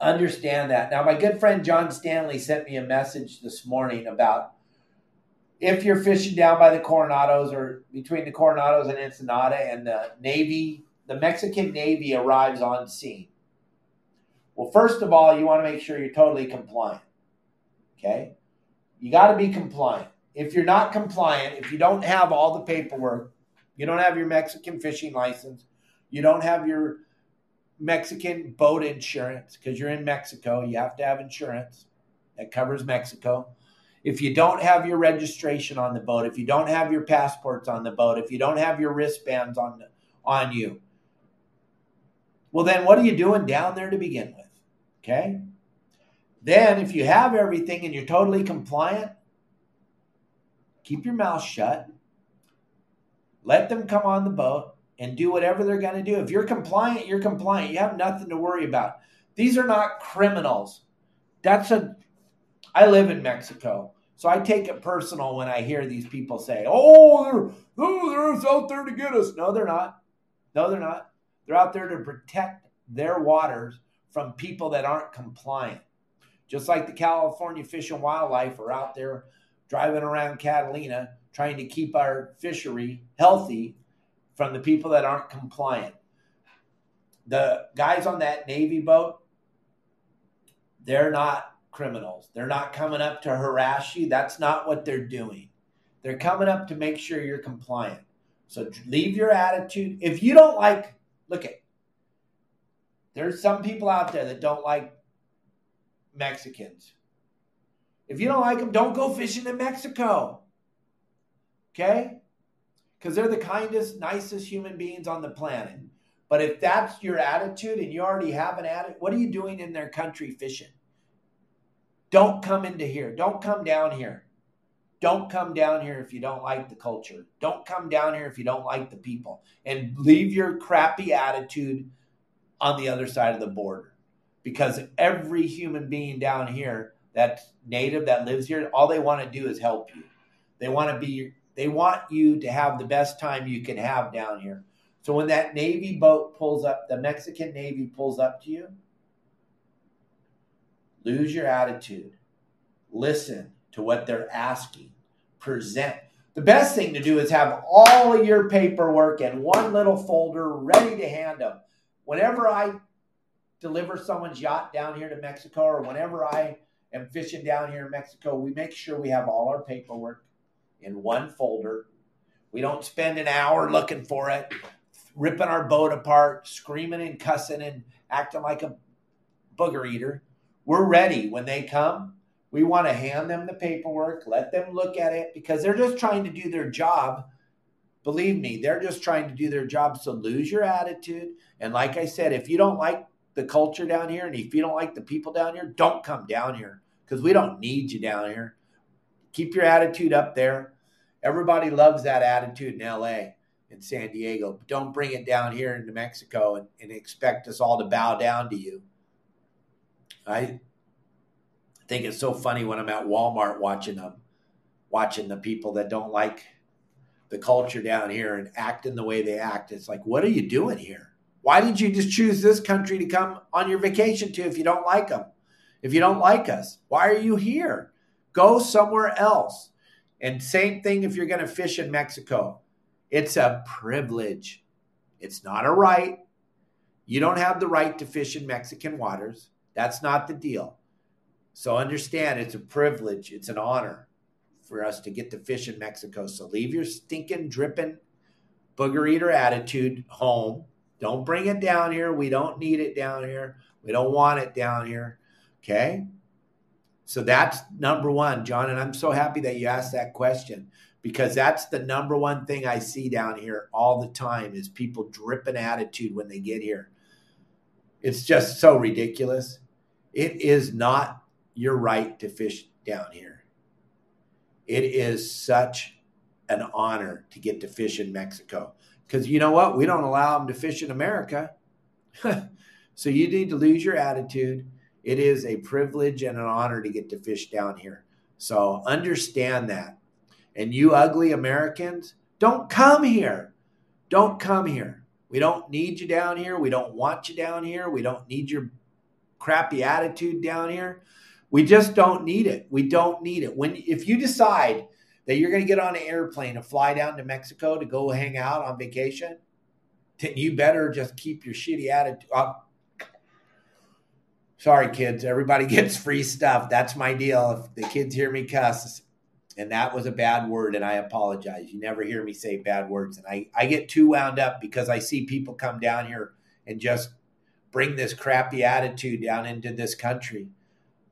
understand that. Now, my good friend John Stanley sent me a message this morning about if you're fishing down by the Coronados or between the Coronados and Ensenada and the Navy, the Mexican Navy arrives on scene. Well, first of all, you want to make sure you're totally compliant. Okay? You got to be compliant. If you're not compliant, if you don't have all the paperwork, you don't have your Mexican fishing license, you don't have your Mexican boat insurance because you're in Mexico, you have to have insurance that covers Mexico. If you don't have your registration on the boat, if you don't have your passports on the boat, if you don't have your wristbands on on you, well then what are you doing down there to begin with? Okay? Then if you have everything and you're totally compliant, keep your mouth shut. Let them come on the boat and do whatever they're going to do. If you're compliant, you're compliant. You have nothing to worry about. These are not criminals. That's a I live in Mexico. So I take it personal when I hear these people say, "Oh, they're oh, they're out there to get us." No, they're not. No, they're not. They're out there to protect their waters from people that aren't compliant. Just like the California Fish and Wildlife are out there driving around Catalina trying to keep our fishery healthy from the people that aren't compliant. The guys on that Navy boat, they're not criminals. They're not coming up to harass you. That's not what they're doing. They're coming up to make sure you're compliant. So leave your attitude. If you don't like, look at, there's some people out there that don't like Mexicans. If you don't like them, don't go fishing in Mexico. Okay? Because they're the kindest, nicest human beings on the planet. But if that's your attitude and you already have an attitude, what are you doing in their country fishing? Don't come into here. Don't come down here. Don't come down here if you don't like the culture. Don't come down here if you don't like the people. And leave your crappy attitude on the other side of the border. Because every human being down here that's native that lives here, all they want to do is help you. They want to be they want you to have the best time you can have down here. So when that Navy boat pulls up, the Mexican Navy pulls up to you, lose your attitude. Listen to what they're asking. Present. The best thing to do is have all of your paperwork in one little folder ready to hand them. Whenever I deliver someone's yacht down here to Mexico or whenever I am fishing down here in Mexico, we make sure we have all our paperwork in one folder. We don't spend an hour looking for it, ripping our boat apart, screaming and cussing and acting like a booger eater. We're ready when they come. We want to hand them the paperwork, let them look at it because they're just trying to do their job. Believe me, they're just trying to do their job. So lose your attitude. And like I said, if you don't like the culture down here and if you don't like the people down here, don't come down here because we don't need you down here. Keep your attitude up there. Everybody loves that attitude in LA and San Diego. But don't bring it down here in New Mexico and, and expect us all to bow down to you. I think it's so funny when I'm at Walmart watching them, watching the people that don't like the culture down here and acting the way they act. It's like, what are you doing here? Why did you just choose this country to come on your vacation to if you don't like them? If you don't like us, why are you here? Go somewhere else. And same thing if you're going to fish in Mexico. It's a privilege. It's not a right. You don't have the right to fish in Mexican waters. That's not the deal. So understand it's a privilege, it's an honor for us to get to fish in Mexico. So leave your stinking, dripping, booger eater attitude home. Don't bring it down here. We don't need it down here. We don't want it down here. Okay? So that's number one, John. And I'm so happy that you asked that question because that's the number one thing I see down here all the time is people dripping attitude when they get here. It's just so ridiculous. It is not your right to fish down here. It is such an honor to get to fish in Mexico. Because you know what? We don't allow them to fish in America. *laughs* so you need to lose your attitude. It is a privilege and an honor to get to fish down here. So understand that. And you ugly Americans, don't come here. Don't come here. We don't need you down here. We don't want you down here. We don't need your crappy attitude down here. We just don't need it. We don't need it. When if you decide that you're going to get on an airplane and fly down to Mexico to go hang out on vacation, then you better just keep your shitty attitude up. Sorry, kids. Everybody *laughs* gets free stuff. That's my deal. If the kids hear me cuss, and that was a bad word, and I apologize. You never hear me say bad words. And I, I get too wound up because I see people come down here and just bring this crappy attitude down into this country.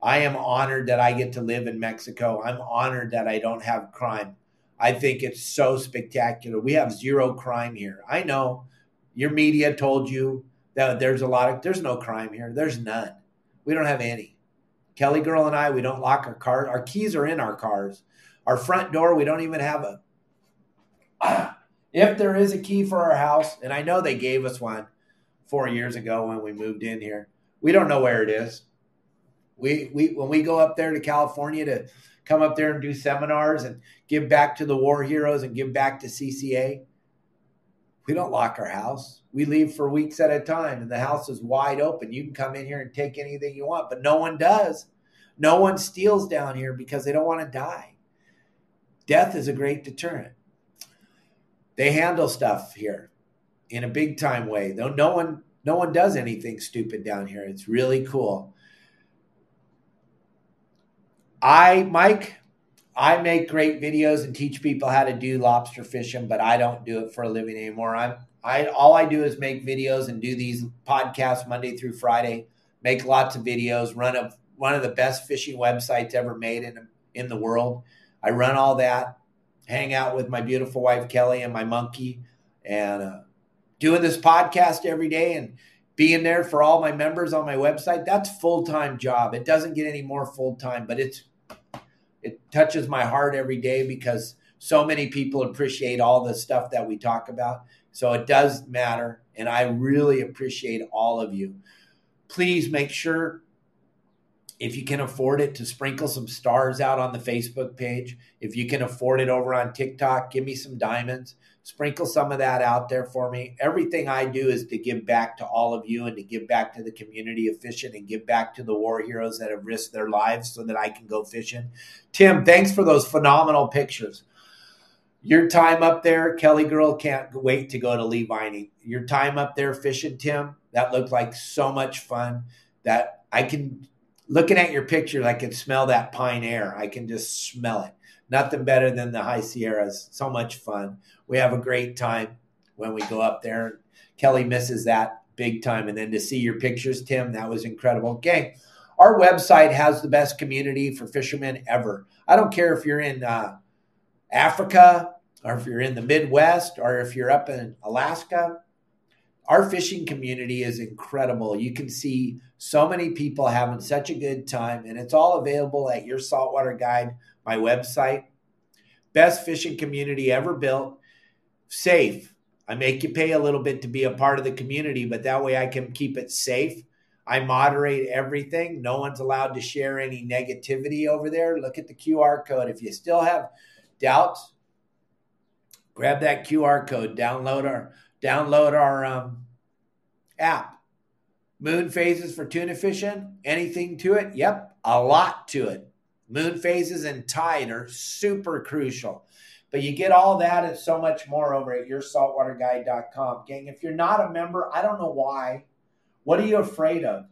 I am honored that I get to live in Mexico. I'm honored that I don't have crime. I think it's so spectacular. We have zero crime here. I know your media told you that there's a lot of there's no crime here. There's none. We don't have any. Kelly girl and I, we don't lock our car. Our keys are in our cars. Our front door, we don't even have a if there is a key for our house, and I know they gave us one four years ago when we moved in here. We don't know where it is. We we when we go up there to California to come up there and do seminars and give back to the war heroes and give back to CCA. We don't lock our house. We leave for weeks at a time and the house is wide open. You can come in here and take anything you want, but no one does. No one steals down here because they don't want to die. Death is a great deterrent. They handle stuff here in a big time way. Though no one no one does anything stupid down here. It's really cool. I, Mike, I make great videos and teach people how to do lobster fishing, but I don't do it for a living anymore. I'm I all I do is make videos and do these podcasts Monday through Friday. Make lots of videos. Run a one of the best fishing websites ever made in in the world. I run all that. Hang out with my beautiful wife Kelly and my monkey, and uh, doing this podcast every day and being there for all my members on my website. That's full time job. It doesn't get any more full time, but it's it touches my heart every day because so many people appreciate all the stuff that we talk about. So it does matter. And I really appreciate all of you. Please make sure, if you can afford it, to sprinkle some stars out on the Facebook page. If you can afford it over on TikTok, give me some diamonds sprinkle some of that out there for me. Everything I do is to give back to all of you and to give back to the community of fishing and give back to the war heroes that have risked their lives so that I can go fishing. Tim, thanks for those phenomenal pictures. Your time up there, Kelly girl can't wait to go to Lee. Your time up there fishing, Tim, that looked like so much fun that I can looking at your picture, I can smell that pine air. I can just smell it nothing better than the high Sierras. So much fun. We have a great time when we go up there. Kelly misses that big time. And then to see your pictures, Tim, that was incredible. Gang, our website has the best community for fishermen ever. I don't care if you're in uh, Africa or if you're in the Midwest or if you're up in Alaska. Our fishing community is incredible. You can see so many people having such a good time, and it's all available at your saltwater guide my website. Best fishing community ever built. Safe. I make you pay a little bit to be a part of the community, but that way I can keep it safe. I moderate everything. No one's allowed to share any negativity over there. Look at the QR code. If you still have doubts, grab that QR code. Download our download our um, app. Moon phases for tuna fishing. Anything to it? Yep, a lot to it. Moon phases and tide are super crucial. But you get all that and so much more over at yoursaltwaterguide.com. Gang, if you're not a member, I don't know why. What are you afraid of?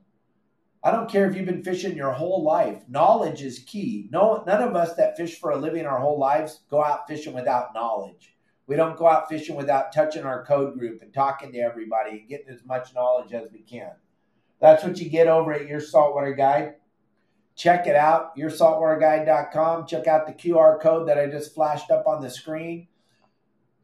I don't care if you've been fishing your whole life. Knowledge is key. No, none of us that fish for a living our whole lives go out fishing without knowledge. We don't go out fishing without touching our code group and talking to everybody and getting as much knowledge as we can. That's what you get over at your saltwater guide. Check it out, yoursaltwaterguide.com. Check out the QR code that I just flashed up on the screen.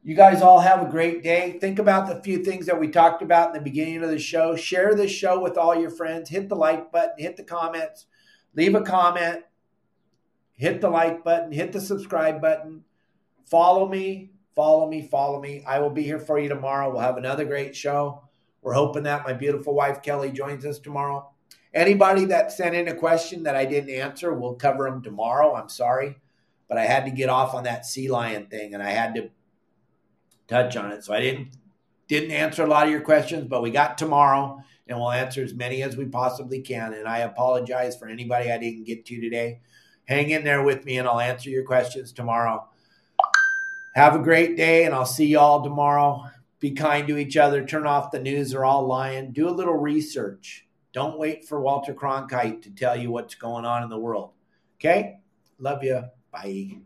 You guys all have a great day. Think about the few things that we talked about in the beginning of the show. Share this show with all your friends. Hit the like button, hit the comments, leave a comment, hit the like button, hit the subscribe button. Follow me, follow me, follow me. I will be here for you tomorrow. We'll have another great show. We're hoping that my beautiful wife Kelly joins us tomorrow. Anybody that sent in a question that I didn't answer, we'll cover them tomorrow. I'm sorry, but I had to get off on that sea lion thing and I had to touch on it. So I didn't didn't answer a lot of your questions, but we got tomorrow and we'll answer as many as we possibly can. And I apologize for anybody I didn't get to today. Hang in there with me and I'll answer your questions tomorrow. Have a great day and I'll see y'all tomorrow. Be kind to each other. Turn off the news. They're all lying. Do a little research Don't wait for Walter Cronkite to tell you what's going on in the world. Okay? Love you. Bye.